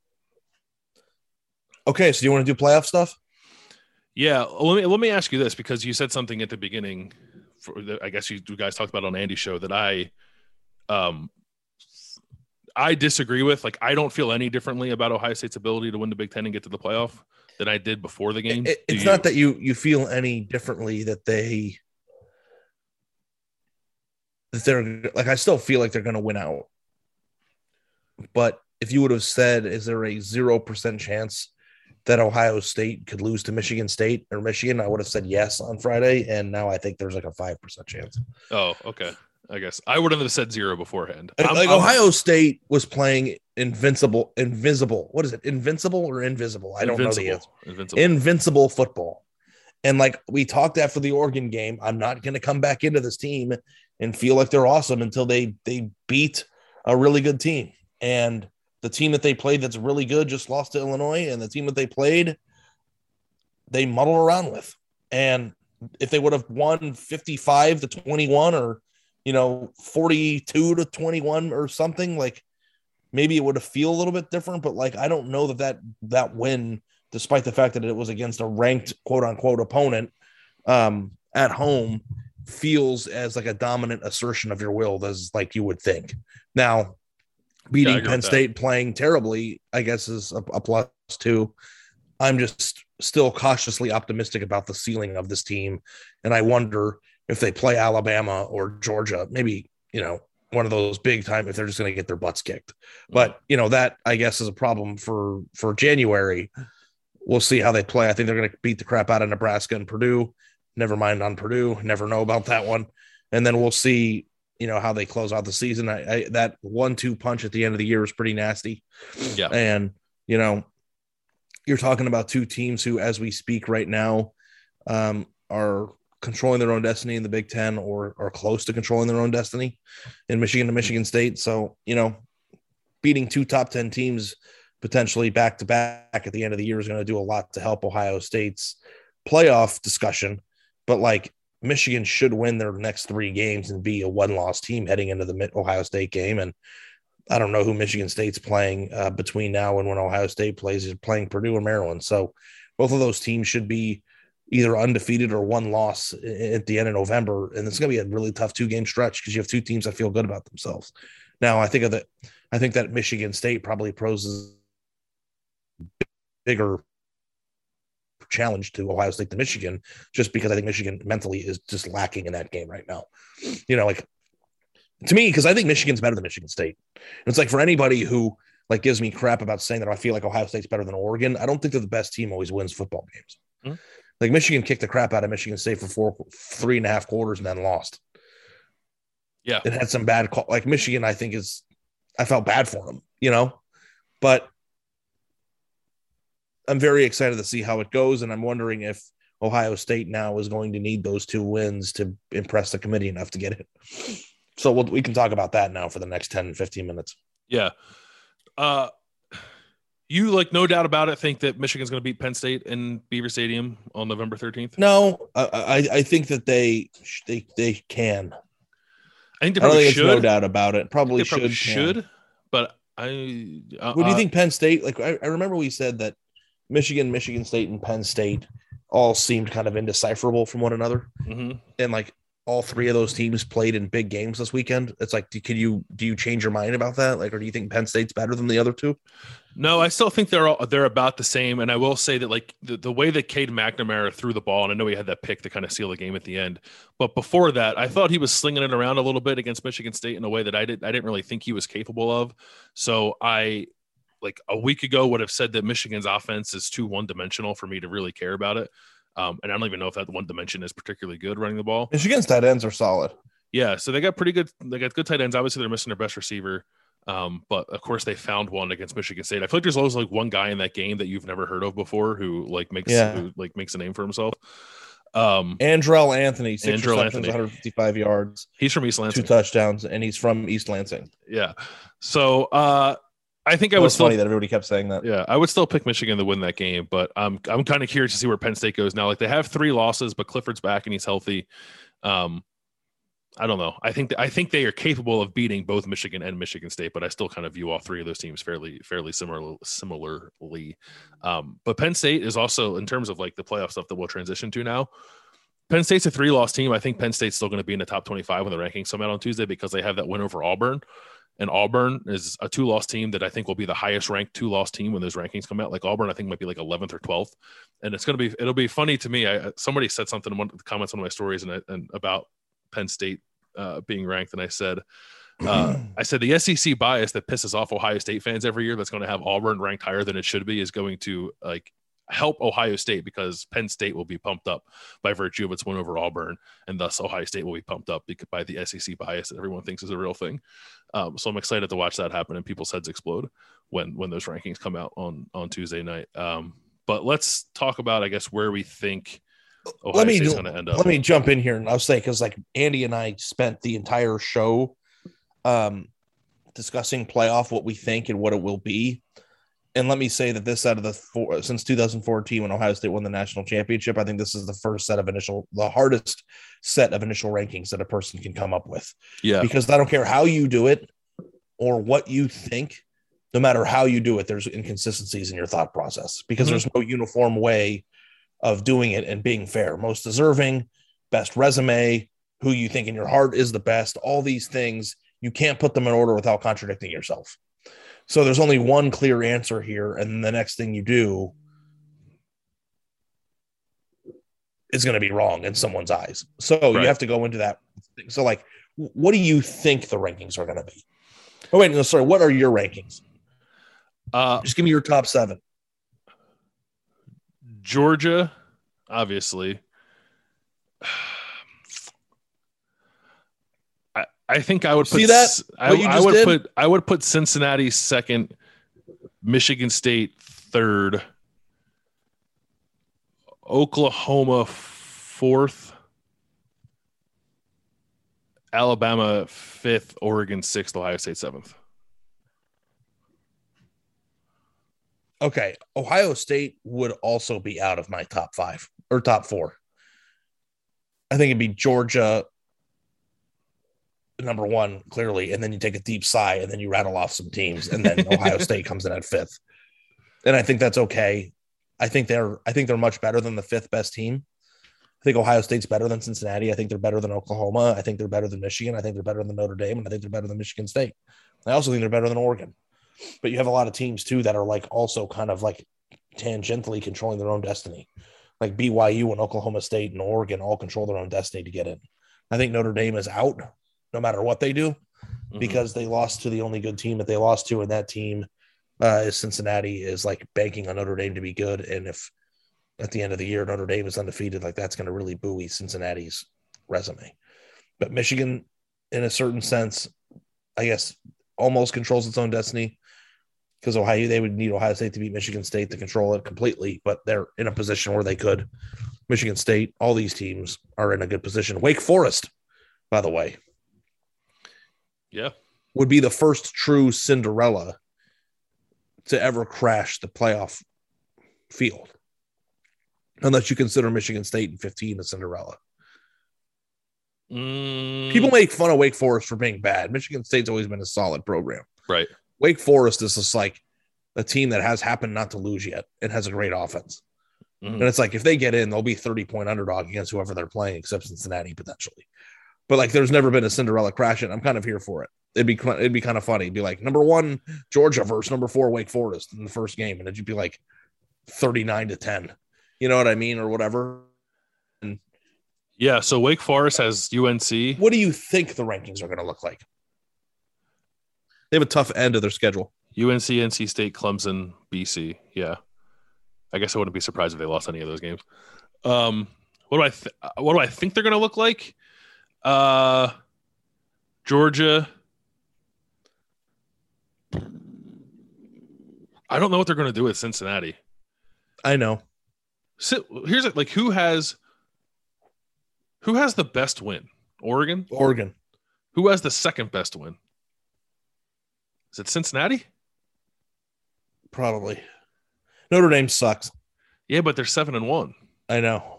Okay, so do you want to do playoff stuff? Yeah, let me let me ask you this because you said something at the beginning. For the, I guess you, you guys talked about on Andy's show that I, um, I disagree with. Like, I don't feel any differently about Ohio State's ability to win the Big Ten and get to the playoff than I did before the game. It- it's not that you you feel any differently that they that they're like I still feel like they're going to win out. But if you would have said, is there a zero percent chance that Ohio State could lose to Michigan State or Michigan? I would have said yes on Friday, and now I think there's like a five percent chance. Oh, okay. I guess I wouldn't have said zero beforehand. Like, I'm- like I'm- Ohio State was playing invincible, invisible. What is it? Invincible or invisible? I don't know the answer. Invincible. Invincible. invincible football. And like we talked after the Oregon game, I'm not going to come back into this team and feel like they're awesome until they they beat a really good team. And the team that they played that's really good just lost to Illinois, and the team that they played, they muddle around with. And if they would have won 55 to 21 or you know 42 to 21 or something, like maybe it would have feel a little bit different. But like I don't know that that that win despite the fact that it was against a ranked quote unquote opponent um, at home, feels as like a dominant assertion of your will as like you would think. Now, beating agree Penn. State playing terribly, I guess, is a, a plus too. I'm just still cautiously optimistic about the ceiling of this team, and I wonder if they play Alabama or Georgia, maybe you know one of those big time if they're just going to get their butts kicked. But you know that I guess is a problem for for January. We'll see how they play. I think they're going to beat the crap out of Nebraska and Purdue. Never mind on Purdue. Never know about that one. And then we'll see, you know, how they close out the season. I, I that one-two punch at the end of the year is pretty nasty. Yeah. And you know, you're talking about two teams who, as we speak right now, um, are controlling their own destiny in the Big Ten or are close to controlling their own destiny in Michigan to Michigan State. So, you know, beating two top 10 teams potentially back to back at the end of the year is going to do a lot to help Ohio State's playoff discussion. But like Michigan should win their next three games and be a one loss team heading into the Ohio State game. And I don't know who Michigan State's playing uh, between now and when Ohio State plays. Is playing Purdue or Maryland. So both of those teams should be either undefeated or one loss at the end of November. And it's going to be a really tough two game stretch because you have two teams that feel good about themselves. Now, I think of. I think that Michigan State probably poses bigger challenge to Ohio State to Michigan, just because I think Michigan mentally is just lacking in that game right now. You know, like to me, because I think Michigan's better than Michigan State. And it's like for anybody who like gives me crap about saying that I feel like Ohio State's better than Oregon, I don't think that the best team always wins football games. Mm-hmm. Like Michigan kicked the crap out of Michigan State for four, three and a half quarters and then lost. Yeah, it had some bad call. Like Michigan, I think is, I felt bad for them, you know, but I'm very excited to see how it goes, and I'm wondering if Ohio State now is going to need those two wins to impress the committee enough to get it. So we'll, we can talk about that now for the next 10, 15 minutes. Yeah. Uh, you like no doubt about it think that Michigan's going to beat Penn State in Beaver Stadium on November 13th? No, I, I, I think that they they they can. I think they probably I should. no doubt about it. Probably should. Probably should, but I. Uh, what do you uh, think, Penn State? Like I, I remember we said that Michigan, Michigan State, and Penn State all seemed kind of indecipherable from one another, mm-hmm. and like all three of those teams played in big games this weekend. It's like, do, can you do you change your mind about that? Like, or do you think Penn State's better than the other two? No, I still think they're all, they're about the same. And I will say that like the, the way that Cade McNamara threw the ball, and I know he had that pick to kind of seal the game at the end, but before that, I thought he was slinging it around a little bit against Michigan State in a way that I did I didn't really think he was capable of. So I like a week ago would have said that Michigan's offense is too one dimensional for me to really care about it. Um, and I don't even know if that one dimension is particularly good running the ball. Michigan's tight ends are solid. Yeah, so they got pretty good. They got good tight ends. Obviously, they're missing their best receiver, um, but of course they found one against Michigan State. I feel like there's always like one guy in that game that you've never heard of before who like makes yeah. who, like makes a name for himself. Um, Andrel Anthony, six Andrel Anthony. 155 yards. He's from East Lansing. Two touchdowns, and he's from East Lansing. Yeah. So uh, I think I was funny that everybody kept saying that. Yeah, I would still pick Michigan to win that game, but I'm I'm kind of curious to see where Penn State goes now. Like they have three losses, but Clifford's back and he's healthy. Um, I don't know. I think I think they are capable of beating both Michigan and Michigan State, but I still kind of view all three of those teams fairly fairly similar similarly. Um, but Penn State is also in terms of like the playoff stuff that we'll transition to now. Penn State's a three loss team. I think Penn State's still going to be in the top 25 when the rankings come out on Tuesday because they have that win over Auburn and Auburn is a two loss team that I think will be the highest ranked two loss team when those rankings come out. Like Auburn, I think might be like 11th or 12th. And it's going to be, it'll be funny to me. I, somebody said something in one of the comments on my stories and, I, and about Penn State uh, being ranked. And I said, uh, I said the SEC bias that pisses off Ohio State fans every year that's going to have Auburn ranked higher than it should be is going to like help Ohio State because Penn State will be pumped up by virtue of its win over Auburn, and thus Ohio State will be pumped up by the SEC bias that everyone thinks is a real thing. Um, so I'm excited to watch that happen and people's heads explode when when those rankings come out on on Tuesday night. Um, but let's talk about, I guess, where we think Ohio let me State's going to end up. Let me jump in here and I'll say because like Andy and I spent the entire show um, discussing playoff, what we think and what it will be and let me say that this out of the four since 2014 when ohio state won the national championship i think this is the first set of initial the hardest set of initial rankings that a person can come up with. Yeah. Because i don't care how you do it or what you think no matter how you do it there's inconsistencies in your thought process because mm-hmm. there's no uniform way of doing it and being fair. Most deserving best resume who you think in your heart is the best all these things you can't put them in order without contradicting yourself so there's only one clear answer here, and the next thing you do is going to be wrong in someone's eyes. So right. you have to go into that. So, like, what do you think the rankings are going to be? Oh wait, no, sorry. What are your rankings? Uh, Just give me your top seven. Georgia, obviously. I think I would put, see that. I, I would did? put I would put Cincinnati second, Michigan State third, Oklahoma fourth, Alabama fifth, Oregon sixth, Ohio State seventh. Okay, Ohio State would also be out of my top five or top four. I think it'd be Georgia number one, clearly, and then you take a deep sigh and then you rattle off some teams, and then Ohio State comes in at fifth. And I think that's okay. I think they're I think they're much better than the fifth best team. I think Ohio State's better than Cincinnati. I think they're better than Oklahoma. I think they're better than Michigan. I think they're better than Notre Dame, and I think they're better than Michigan State. I also think they're better than Oregon. But you have a lot of teams too that are like also kind of like tangentially controlling their own destiny. Like BYU and Oklahoma State and Oregon all control their own destiny to get in. I think Notre Dame is out no matter what they do Mhm. because they lost to the only good team that they lost to, and that team uh, is Cincinnati is like banking on Notre Dame to be good. And if at the end of the year Notre Dame is undefeated, like that's going to really buoy Cincinnati's resume. But Michigan, in a certain sense, I guess almost controls its own destiny because Ohio they would need Ohio State to beat Michigan State to control it completely, but they're in a position where they could. Michigan State, all these teams are in a good position. Wake Forest, by the way, Yeah. would be the first true Cinderella to ever crash the playoff field. Unless you consider Michigan State in 15 a Cinderella. Mm, People make fun of Wake Forest for being bad. Michigan State's always been a solid program. right. Wake Forest is just like a team that has happened not to lose yet and has a great offense. Mhm. And it's like if they get in, they'll be 30 point underdog against whoever they're playing, except Cincinnati potentially. But like there's never been a Cinderella crash, and I'm kind of here for it. It'd be it'd be kind of funny. It'd be like number one Georgia versus number four Wake Forest in the first game, and it'd be like 39 to 10. You know what I mean, or whatever. Yeah. So Wake Forest has UNC. What do you think the rankings are going to look like? They have a tough end of their schedule. UNC, NC State, Clemson, BC. Yeah. I guess I wouldn't be surprised if they lost any of those games. Um, what do I th- what do I think they're going to look like? Uh, Georgia. I don't know what they're going to do with Cincinnati. I know. So, here's it like who has who has the best win? Oregon? Oregon. Who has the second best win? Is it Cincinnati? Probably. Notre Dame sucks. Yeah, but they're seven and one. I know.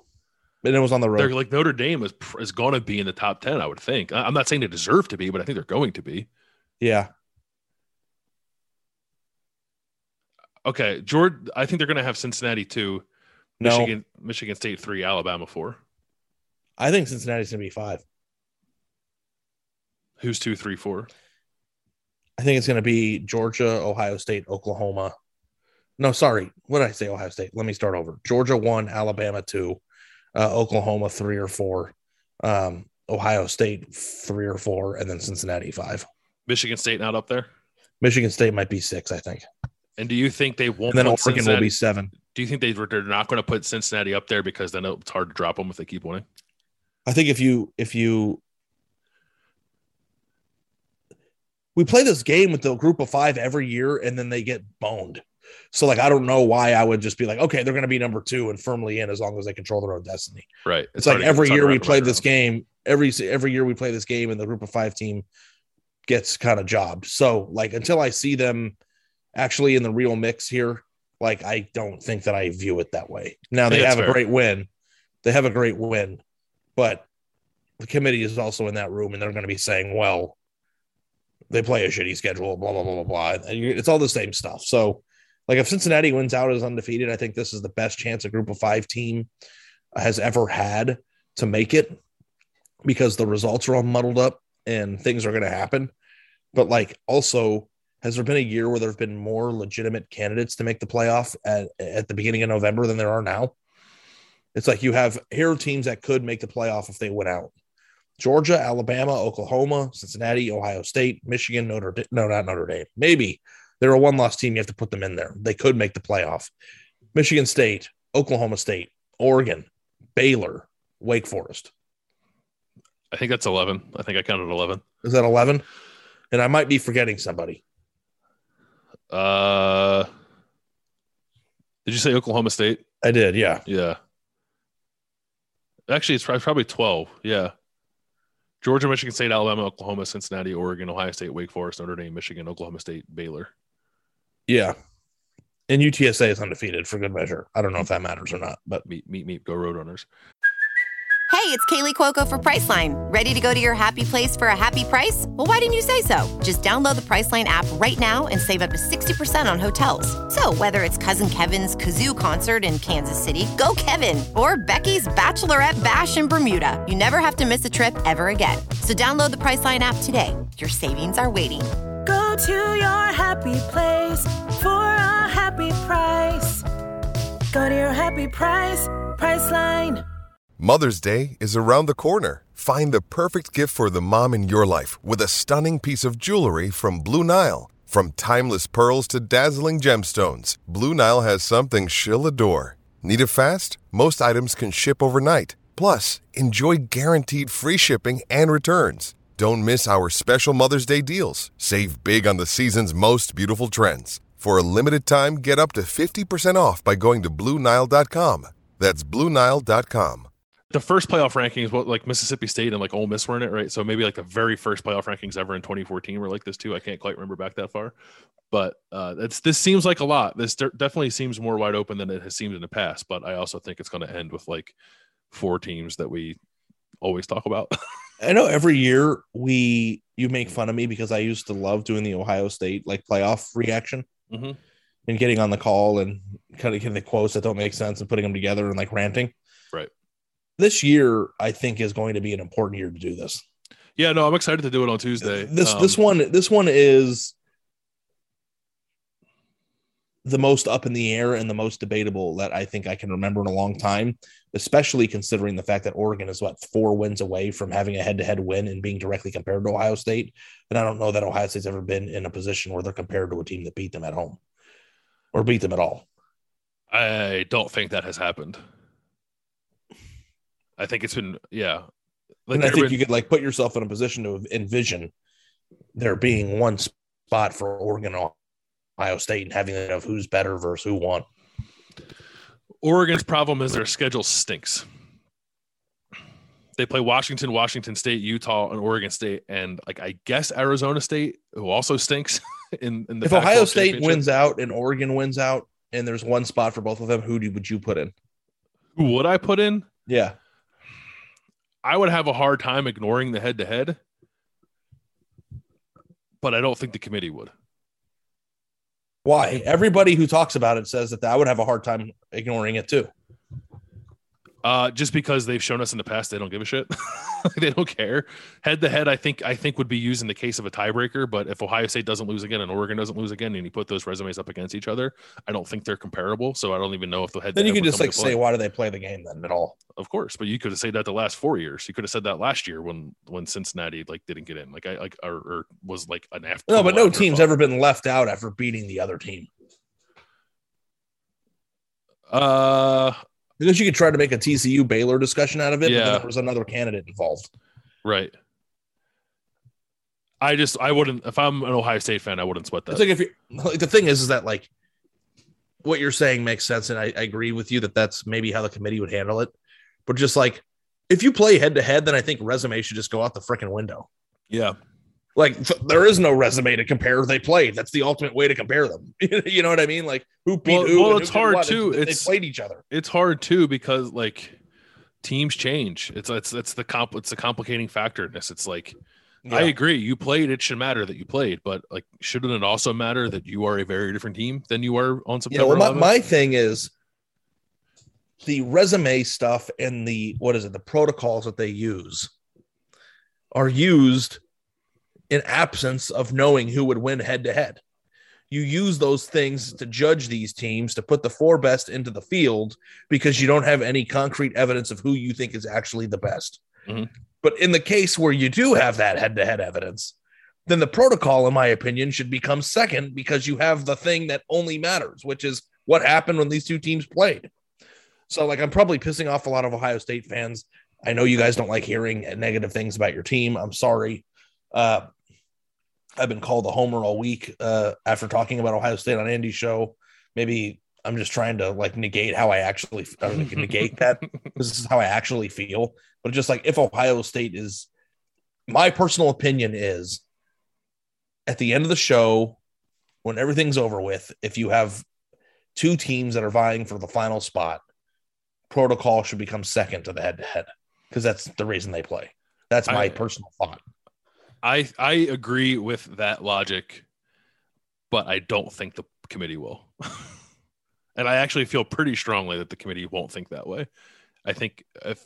And it was on the road. They're like Notre Dame is is going to be in the top ten. I would think. I'm not saying they deserve to be, but I think they're going to be. yeah. Okay, George. I think they're going to have Cincinnati two, No. Michigan, Michigan State three, Alabama four. I think Cincinnati's going to be five. Who's two, three, four? I think it's going to be Georgia, Ohio State, Oklahoma. No, sorry. What did I say? Ohio State. Let me start over. Georgia one, Alabama two, uh, Oklahoma three or four, um, Ohio State three or four, and then Cincinnati five. Michigan State not up there. Michigan State might be six, I think. And do you think they won't? And then Oregon will be seven. Do you think they they're not going to put Cincinnati up there because then it's hard to drop them if they keep winning? I think if you if you we play this game with the group of five every year and then they get boned. So like I don't know why I would just be like, okay, they're gonna be number two and firmly in as long as they control their own destiny. Right. It's, hard like to- every it's year we play this around. game, every every year we play this game and the group of five team gets kind of jobbed. So like until I see them actually in the real mix here, like I don't think that I view it that way. Now they have that's a great win. They have a great win, but the committee is also in that room and they're going to be saying, well, they play a shitty schedule, blah, blah, blah, blah, blah. And It's all the same stuff. So, like, if Cincinnati wins out as undefeated, I think this is the best chance a group of five team has ever had to make it because the results are all muddled up and things are going to happen. But, like, also, has there been a year where there have been more legitimate candidates to make the playoff at, at the beginning of November than there are now? It's like you have here are teams that could make the playoff if they went out. Georgia, Alabama, Oklahoma, Cincinnati, Ohio State, Michigan, Notre Dame. No, not Notre Dame. Maybe they're a one loss team. You have to put them in there. They could make the playoff. Michigan State, Oklahoma State, Oregon, Baylor, Wake Forest. I think that's eleven. I think I counted eleven. Is that 11? And I might be forgetting somebody. Uh, did you say Oklahoma State? I did. Yeah. Yeah. Actually, it's prob- probably 12. Yeah. Georgia, Michigan State, Alabama, Oklahoma, Cincinnati, Oregon, Ohio State, Wake Forest, Notre Dame, Michigan, Oklahoma State, Baylor. Yeah. And UTSA is undefeated for good measure. I don't know if that matters or not, but Meet, meet, meet, go Roadrunners. Hey, Hey, it's Kaley Cuoco for Priceline. Ready to go to your happy place for a happy price? Well, why didn't you say so? Just download the Priceline app right now and save up to 60% on hotels. So, whether it's Cousin Kevin's Kazoo concert in Kansas City, go Kevin, or Becky's Bachelorette Bash in Bermuda, you never have to miss a trip ever again. So, download the Priceline app today. Your savings are waiting. Go to your happy place for a happy price. Go to your happy price, Priceline. Mother's Day is around the corner. Find the perfect gift for the mom in your life with a stunning piece of jewelry from Blue Nile. From timeless pearls to dazzling gemstones, Blue Nile has something she'll adore. Need it fast? Most items can ship overnight. Plus, enjoy guaranteed free shipping and returns. Don't miss our special Mother's Day deals. Save big on the season's most beautiful trends. For a limited time, get up to 50% off by going to BlueNile.com. That's BlueNile.com. The first playoff rankings, what like Mississippi State and like Ole Miss were in it, right? So maybe like the very first playoff rankings ever in 2014 were like this too. I can't quite remember back that far, but uh, it's this seems like a lot. This de- definitely seems more wide open than it has seemed in the past. But I also think it's going to end with like four teams that we always talk about. I know every year we you make fun of me because I used to love doing the Ohio State like playoff reaction mm-hmm. and getting on the call and kind of getting the quotes that don't make sense and putting them together and like ranting. Right. This year, I think is going to be an important year to do this. Yeah, no, I'm excited to do it on Tuesday. This Um, this one this one is the most up in the air and the most debatable that I think I can remember in a long time, especially considering the fact that Oregon is what four wins away from having a head-to-head win and being directly compared to Ohio State. And I don't know that Ohio State's ever been in a position where they're compared to a team that beat them at home or beat them at all. I don't think that has happened. I think it's been yeah. Like and I think been- you could like put yourself in a position to envision there being one spot for Oregon Ohio State and having that of who's better versus who won. Oregon's problem is their schedule stinks. They play Washington, Washington State, Utah, and Oregon State, and like I guess Arizona State, who also stinks in, in the if Ohio State wins out and Oregon wins out, and there's one spot for both of them, who do, would you put in? who would I put in? Yeah, I would have a hard time ignoring the head to head, but I don't think the committee would. Why? Everybody who talks about it says that I would have a hard time ignoring it too. Uh, just because they've shown us in the past they don't give a shit. they don't care. Head to head, I think I think would be used in the case of a tiebreaker. But if Ohio State doesn't lose again and Oregon doesn't lose again, and you put those resumes up against each other, I don't think they're comparable. So I don't even know if the head. Then you can just like say, why do they play the game then at all? of course, but you could have said that the last four years. You could have said that last year when when Cincinnati like didn't get in, like I like or, or was like an after. No, but no team's ever been left out after beating the other team. Uh, Because you could try to make a TCU Baylor discussion out of it, but Yeah. then there was another candidate involved. right. I just I wouldn't if I'm an Ohio State fan, I wouldn't sweat that. It's like if you like the thing is, is that like what you're saying makes sense, and I, I agree with you that that's maybe how the committee would handle it. But just like if you play head to head, then I think resume should just go out the freaking window. yeah. Like th- there is no resume to compare. They played. That's the ultimate way to compare them. you know what I mean? Like who beat Well- who? well, and who it's hard, too. They- It's- they played each other. it's hard too because like teams change. It's it's it's the comp it's the complicating factor in this. It's like I agree, you played, it should matter that you played, but like shouldn't it also matter that you are a very different team than you are on September? Yeah, well, my, my thing is the resume stuff and the what is it, the protocols that they use are used in absence of knowing who would win head to head. You use those things to judge these teams to put the four best into the field because you don't have any concrete evidence of who you think is actually the best. Mhm. But in the case where you do have that head to head evidence, then the protocol, in my opinion, should become second because you have the thing that only matters, which is what happened when these two teams played. So, like, I'm probably pissing off a lot of Ohio State fans. I know you guys don't like hearing negative things about your team. I'm sorry. Uh, I've been called a homer all week uh, after talking about Ohio State on Andy's show. Maybe I'm just trying to like negate how I actually or negate that this is how I actually feel. But just like if Ohio State is, my personal opinion is at the end of the show, when everything's over with, if you have two teams that are vying for the final spot, protocol should become second to the head to head. because that's the reason they play. That's my I- personal thought. I I agree with that logic, but I don't think the committee will. and I actually feel pretty strongly that the committee won't think that way. I think if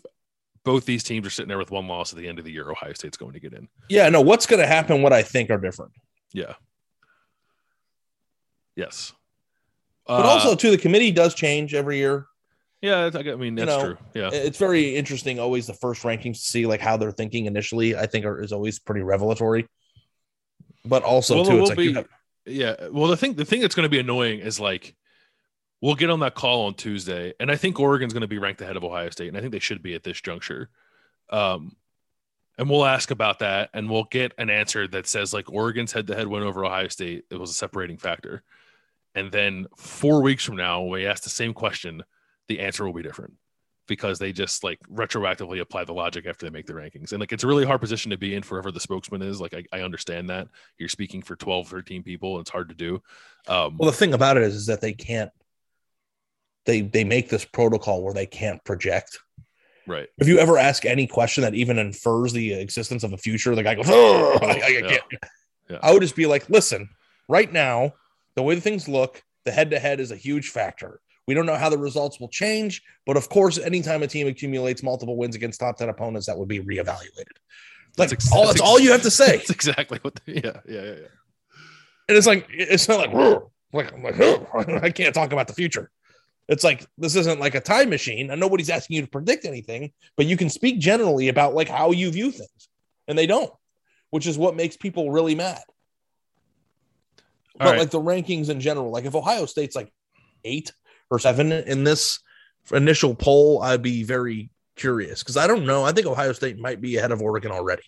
both these teams are sitting there with one loss at the end of the year, Ohio State's going to get in. Yeah, no, what's going to happen? What I think are different, Yeah. Yes. but Uh, also too, the committee does change every year. Yeah, I I mean you that's know, true. Yeah. It's very interesting. Always the first rankings to see like how they're thinking initially. I think are, is always pretty revelatory. But also Well, too, it's like you be- have- Yeah. Well, the thing the thing that's going to be annoying is like we'll get on that call on Tuesday, and I think Oregon's going to be ranked ahead of Ohio State, and I think they should be at this juncture. Um, and we'll ask about that, and we'll get an answer that says like Oregon's head-to-head win over Ohio State it was a separating factor, and then four weeks from now, we ask the same question, the answer will be different because they just like retroactively apply the logic after they make the rankings. And like it's a really hard position to be in forever the spokesman is. Like I, I understand that you're speaking for 12, 13 people. And it's hard to do. Um, well, the thing about it is, is that they can't. They they make this protocol where they can't project. right. If you ever ask any question that even infers the existence of a future, the guy goes, "Oh, I, I Yeah. can't." Yeah. I would just be like, listen, right now, the way things look, the head to head is a huge factor. We don't know how the results will change, but of course, anytime a team accumulates multiple wins against top 10 opponents, that would be reevaluated. Like, That's ex- all, that's ex- all you have to say. That's exactly what. The, yeah, yeah, yeah, yeah. And it's like, it's not like, like, I'm like. I can't talk about the future. It's like, this isn't like a time machine, and nobody's asking you to predict anything, but you can speak generally about like how you view things, and they don't, which is what makes people really mad. All but right. like the rankings in general, like if Ohio State's like eight or seven in this initial poll, I'd be very curious because I don't know. I think Ohio State might be ahead of Oregon already.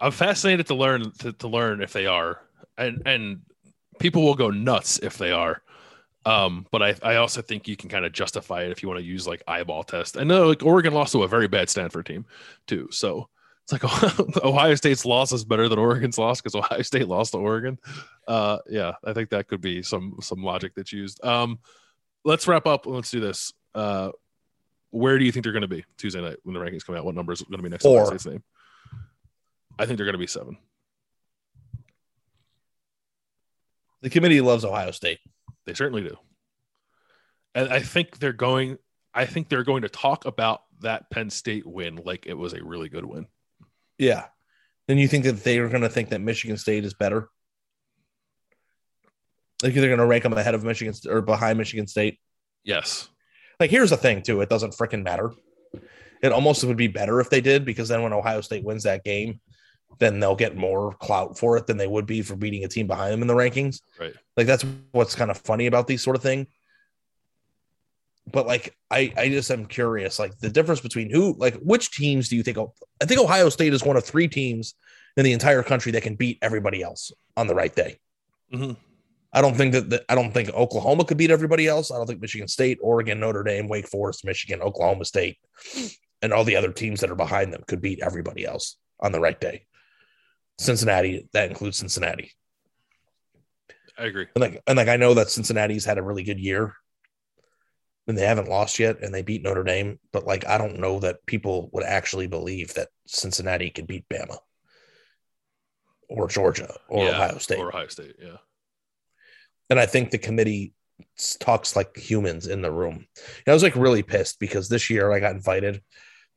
I'm fascinated to learn to, to learn if they are, and and people will go nuts if they are. Um, but I, I also think you can kind of justify it if you want to use like eyeball test. I know like Oregon lost to a very bad Stanford team too, so it's like Ohio State's loss is better than Oregon's loss because Ohio State lost to Oregon. Uh, yeah, I think that could be some some logic that's used. Um, let's wrap up. Let's do this. Uh, where do you think they're going to be Tuesday night when the rankings come out? What number is going to be next to. Ohio State's name? I think they're going to be seven. The committee loves Ohio State. They certainly do. And I think they're going I think they're going to talk about that Penn State win like it was a really good win. Yeah. Then you think that they are going to think that Michigan State is better? Like they're going to rank them ahead of Michigan or behind Michigan State? Yes. Like here's the thing too, it doesn't freaking matter. It almost would be better if they did because then when Ohio State wins that game, then they'll get more clout for it than they would be for beating a team behind them in the rankings. Right. Like that's what's kind of funny about these sort of thing. But like I I just am curious like the difference between who like which teams do you think I think Ohio State is one of three teams in the entire country that can beat everybody else on the right day. Mhm. I don't think that, that I don't think Oklahoma could beat everybody else. I don't think Michigan State, Oregon, Notre Dame, Wake Forest, Michigan, Oklahoma State, and all the other teams that are behind them could beat everybody else on the right day. Cincinnati, that includes Cincinnati. I agree. And like and like I know that Cincinnati's had a really good year. And they haven't lost yet and they beat Notre Dame, but like I don't know that people would actually believe that Cincinnati could beat Bama or Georgia or Yeah, Ohio State. Or Ohio State, yeah. and I think the committee talks like humans in the room. And I was like really pissed because this year I got invited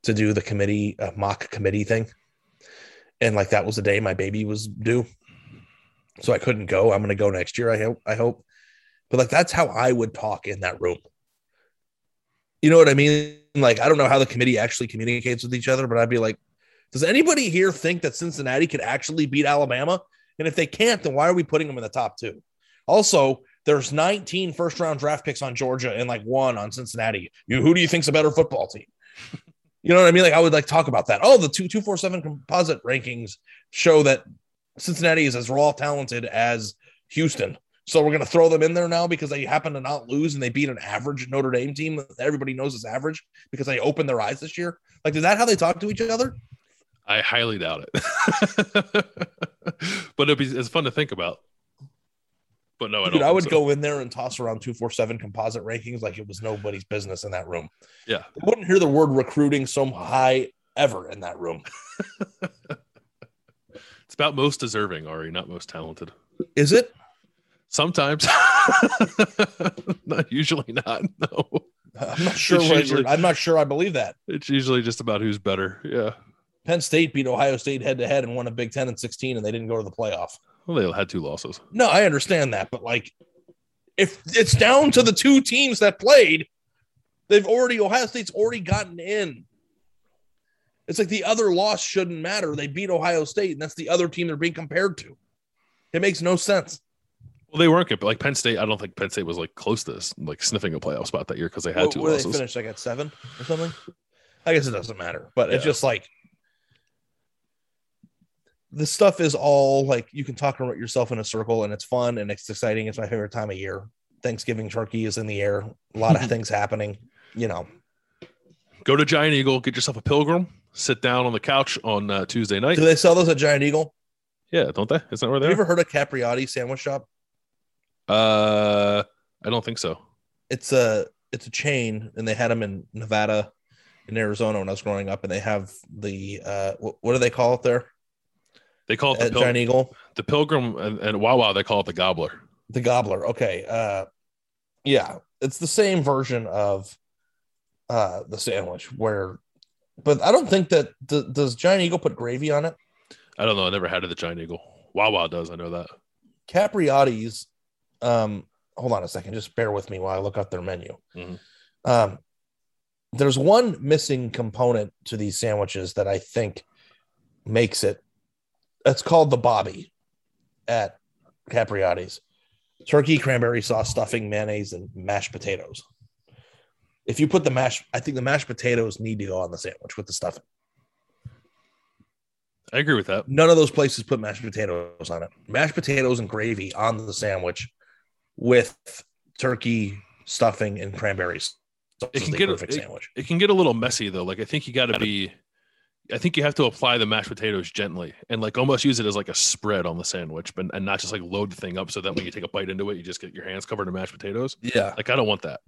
to do the committee uh, mock committee thing, and like that was the day my baby was due, so I couldn't go. I'm gonna go next year. I hope. I hope, but like that's how I would talk in that room. You know what I mean? Like I don't know how the committee actually communicates with each other, but I'd be like, does anybody here think that Cincinnati could actually beat Alabama? And if they can't, then why are we putting them in the top two? Also, there's 19 first round draft picks on Georgia and like one on Cincinnati. You, who do you think's a better football team? You know what I mean? Like I would like talk about that. Oh, the two two four seven composite rankings show that Cincinnati is as raw talented as Houston. So we're gonna throw them in there now because they happen to not lose and they beat an average Notre Dame team that everybody knows is average because they opened their eyes this year. Like, is that how they talk to each other? I highly doubt it. but it'd be it's fun to think about. But no, I don't. Dude, I would so. go in there and toss around two four seven composite rankings like it was nobody's business in that room. Yeah. I wouldn't hear the word recruiting so high ever in that room. It's about most deserving, Ari, not most talented. Is it? Sometimes, not usually not. No, I'm not sure. Usually- I'm not sure. I believe that it's usually just about who's better. Yeah. Penn State beat Ohio State head to head and won a Big Ten and 16, and they didn't go to the playoff. Well, they had two losses. No, I understand that, but like, if it's down to the two teams that played, they've already Ohio State's already gotten in. It's like the other loss shouldn't matter. They beat Ohio State, and that's the other team they're being compared to. It makes no sense. Well, they weren't good, but like Penn State, I don't think Penn State was like close to this, like sniffing a playoff spot that year because they had What, two where they finished like at seven or something. I guess it doesn't matter, but it's just like the stuff is all like you can talk about yourself in a circle, and it's fun and it's exciting. It's my favorite time of year. Thanksgiving turkey is in the air. A lot of things happening. You know, Go to Giant Eagle, get yourself a pilgrim, sit down on the couch on uh, Tuesday night. do they sell those at Giant Eagle? yeah, don't they? Isn't that where Have they you are? ever heard of Capriotti Sandwich Shop? Uh, I don't think so. It's a it's a chain, and they had them in Nevada, in Arizona when I was growing up, and they have the uh, what, what do they call it there They call it the, pil- Giant Eagle? the pilgrim and, and Wawa. They call it the gobbler. The gobbler. Okay. Uh yeah, it's the same version of uh the sandwich where but I don't think that d- does Giant Eagle put gravy on it? I don't know. I never had it at the Giant Eagle. Wawa does. I know that. Capriotti's um hold on a second, just bear with me while I look up their menu. Mhm. Um there's one missing component to these sandwiches that I think makes it. It's called the Bobbie at Capriotti's. Turkey, cranberry sauce, stuffing, mayonnaise, and mashed potatoes. If you put the mashed, I think the mashed potatoes need to go on the sandwich with the stuffing. I agree with that. None of those places put mashed potatoes on it. Mashed potatoes and gravy on the sandwich with turkey, stuffing, and cranberries. It can get perfect it, sandwich. It can get a little messy though. Like I think you got to be. I think you have to apply the mashed potatoes gently and like almost use it as like a spread on the sandwich, but and not just like load the thing up so that when you take a bite into it, you just get your hands covered in mashed potatoes. Yeah. Like I don't want that.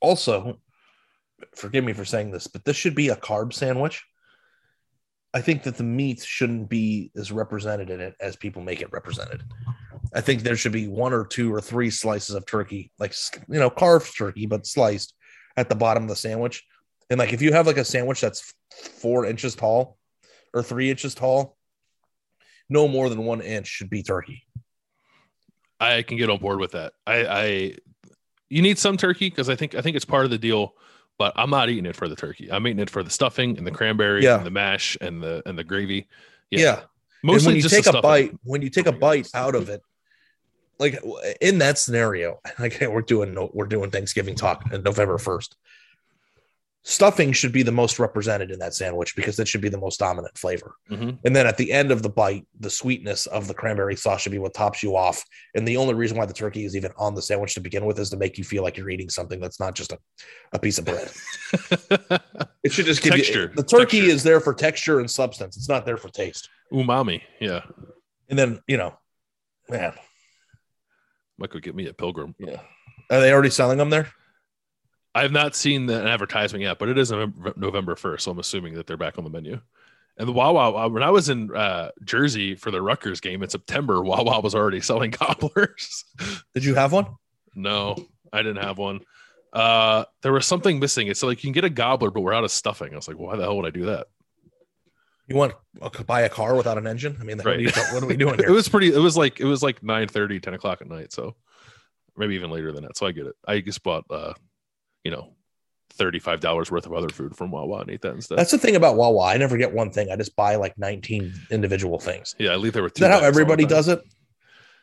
Also, forgive me for saying this, but this should be a carb sandwich. I think that the meat shouldn't be as represented in it as people make it represented. I think there should be one or two or three slices of turkey, like you know, carved turkey, but sliced at the bottom of the sandwich. And like if you have like a sandwich that's four inches tall or three inches tall, no more than one inch should be turkey. I can get on board with that. I, I you need some turkey because I think I think it's part of the deal, but I'm not eating it for the turkey. I'm eating it for the stuffing and the cranberry Yeah. and the mash and the and the gravy. Yeah. yeah. Mostly and when you just take a stuffing. bite, when you take a bite out of it, like in that scenario, like we're doing we're doing Thanksgiving talk on November first. Stuffing should be the most represented in that sandwich because that should be the most dominant flavor. Mhm. And then at the end of the bite, the sweetness of the cranberry sauce should be what tops you off. And the only reason why the turkey is even on the sandwich to begin with is to make you feel like you're eating something that's not just a, a piece of bread. It should just give Texture. you the turkey Texture. is there for texture and substance. It's not there for taste. Umami. Yeah. And then, you know, man, Might go get me a pilgrim. Yeah. Are they already selling them there? I have not seen the advertisement yet, but it is November, November 1st, so I'm assuming that they're back on the menu. And the Wawa, uh, when I was in uh, Jersey for the Rutgers game in September, Wawa was already selling gobblers. Did you have one? no, I didn't have one. Uh, there was something missing. It's like you can get a gobbler, but we're out of stuffing. I was like, why the hell would I do that? You want to buy a car without an engine? I mean, what, are, you, what are we doing here? it was pretty, it was like, it was like 9 30, 10 o'clock at night. So maybe even later than that. So I get it. I just bought, uh, you know, $35 worth of other food from Wawa and ate that instead. That's the thing about Wawa. I never get one thing. I just buy like 19 individual things. Yeah, I leave there with Is that how bags all the everybody does it?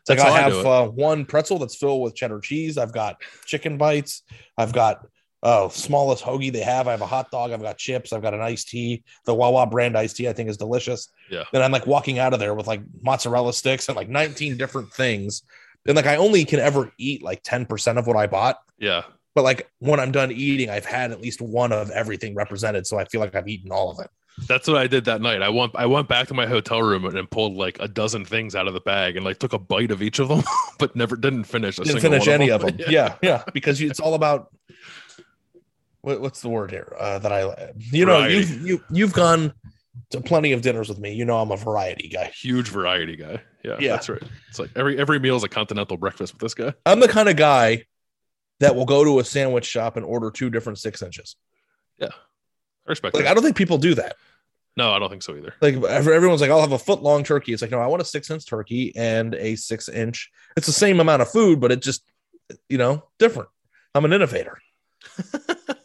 It's like That's I I have uh, one pretzel that's filled with cheddar cheese. I've got chicken bites. I've got oh smallest hoagie they have. I have a hot dog. I've got chips. I've got an iced tea. The Wawa brand iced tea I think is delicious. Yeah. Then I'm like walking out of there with like mozzarella sticks and like 19 different things. And like I only can ever eat like 10% of what I bought. Yeah. But like when I'm done eating, I've had at least one of everything represented. So I feel like I've eaten all of it. That's what I did that night. I went I went back to my hotel room and pulled like a dozen things out of the bag and like took a bite of each of them, but never didn't finish. A Didn't single finish one any of them. Yeah. Yeah, yeah, because it's all about what, what's the word here uh, that I you know Variety. you've you, you've gone to plenty of dinners with me. You know I'm a variety guy. Huge variety guy. Yeah, Yeah. that's right. It's like every every meal is a continental breakfast with this guy. I'm the kind of guy that will go to a sandwich shop and order two different six inches. Yeah, I respect Like that. I don't think people do that. no, I don't think so either. Like everyone's like, I'll have a foot long turkey. It's like, no, I want a six inch turkey and a six inch. It's the same amount of food, but it just, you know, different. I'm an innovator.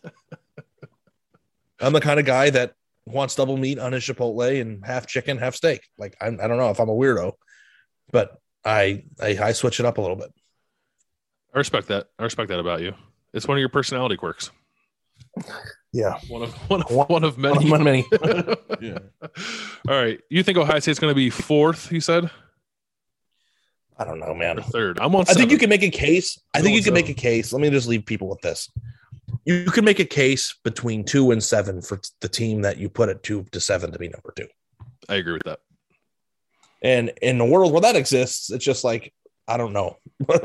I'm the kind of guy that wants double meat on his Chipotle and half chicken, half steak. Like I'm, I don't know if I'm a weirdo, but I, I I switch it up a little bit. I respect that. I respect that about you. It's one of your personality quirks. Yeah. One of one of, one of many. One of many. yeah. All right. You think Ohio State's going to be fourth? You said I don't know, man. or third? I'm on. I think you can make a case. I think you can make a case. Let me just leave people with this. You can make a case between two and seven for the team that you put at two to seven to be number two. I agree with that. And in a world where that exists, it's just like I don't know. we'll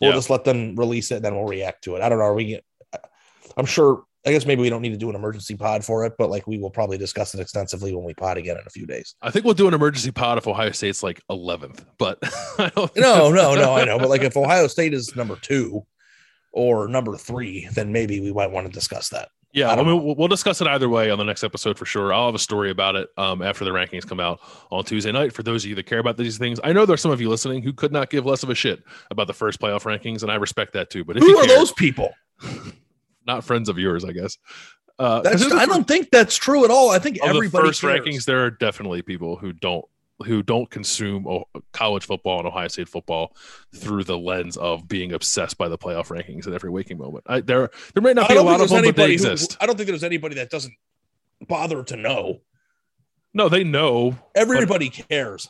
Yeah. just let them release it, and then we'll react to it. I don't know. Are we? I'm sure. I guess maybe we don't need to do an emergency pod for it, but like we will probably discuss it extensively when we pod again in a few days. I think we'll do an emergency pod if Ohio State's like 11th, but I don't No, no, no. I know, but like if Ohio State is number two or number three, then maybe we might want to discuss that. Yeah, I I mean, we'll, we'll discuss it either way on the next episode for sure. I'll have a story about it um, after the rankings come out on Tuesday night. For those of you that care about these things, I know there's some of you listening who could not give less of a shit about the first playoff rankings, and I respect that too. But if Who you are care, those people? not friends of yours, I guess. Uh, I don't think that's true at all. I think of the everybody first cares. rankings, there are definitely people who don't who don't consume college football and Ohio State football through the lens of being obsessed by the playoff rankings at every waking moment. I, there, there may not be a lot of them, but they anybody. Who, exist. I don't think there's anybody that doesn't bother to know. no, they know. Everybody cares.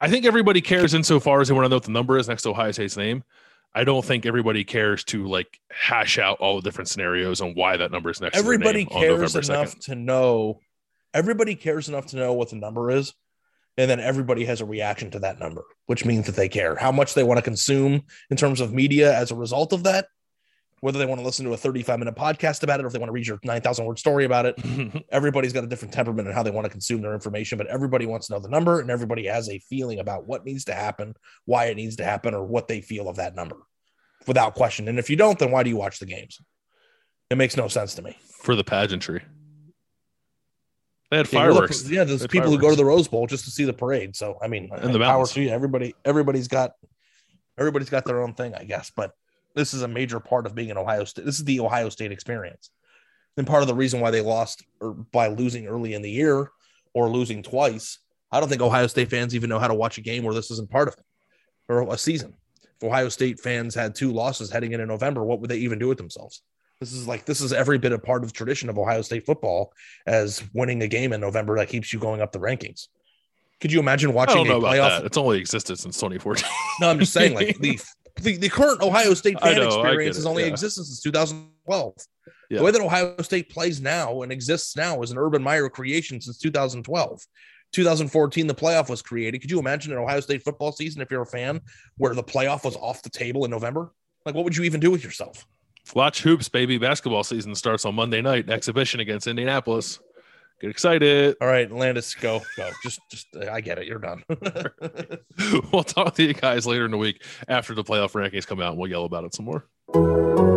I think everybody cares insofar as they want to know what the number is next to Ohio State's name. I don't think everybody cares to like hash out all the different scenarios on why that number is next. Everybody to their name on cares enough 2nd. to know. Everybody cares enough to know what the number is, and then everybody has a reaction to that number, which means that they care how much they want to consume in terms of media as a result of that. Whether they want to listen to a 35 minute podcast about it or if they want to read your 9,000 word story about it, everybody's got a different temperament and how they want to consume their information, but everybody wants to know the number and everybody has a feeling about what needs to happen, why it needs to happen, or what they feel of that number without question. And if you don't, then why do you watch the games? It makes no sense to me. for the pageantry. They had Yeah, the- fireworks. Yeah, there's They had people who go to the Rose Bowl just to see the parade. So I mean, And the power to you. Everybody, everybody's got, everybody's got their own thing, I guess. But this is a major part of being an Ohio State. This is the Ohio State experience, and part of the reason why they lost or by losing early in the year or losing twice. I don't think Ohio State fans even know how to watch a game where this isn't part of it or a season. If Ohio State fans had two losses heading into November, what would they even do with themselves? This is like this is every bit a part of tradition of Ohio State football as winning a game in November that keeps you going up the rankings. Could you imagine I watching don't know a about playoff? that. It's only existed since 2014. No, I'm just saying, like the the, the current Ohio State fan know, experience has only yeah. existed since 2012. Yeah. The way that Ohio State plays now and exists now is an Urban Meyer creation since 2012. 2014, the playoff was created. Could you imagine an Ohio State football season if you're a fan where the playoff was off the table in November? Like, what would you even do with yourself? Watch hoops, baby. Basketball season starts on Monday night. Exhibition against Indianapolis. Get excited. All right, Landis, go, go. Just, just, I get it. You're done. we'll talk to you guys later in the week after the playoff rankings come out and we'll yell about it some more.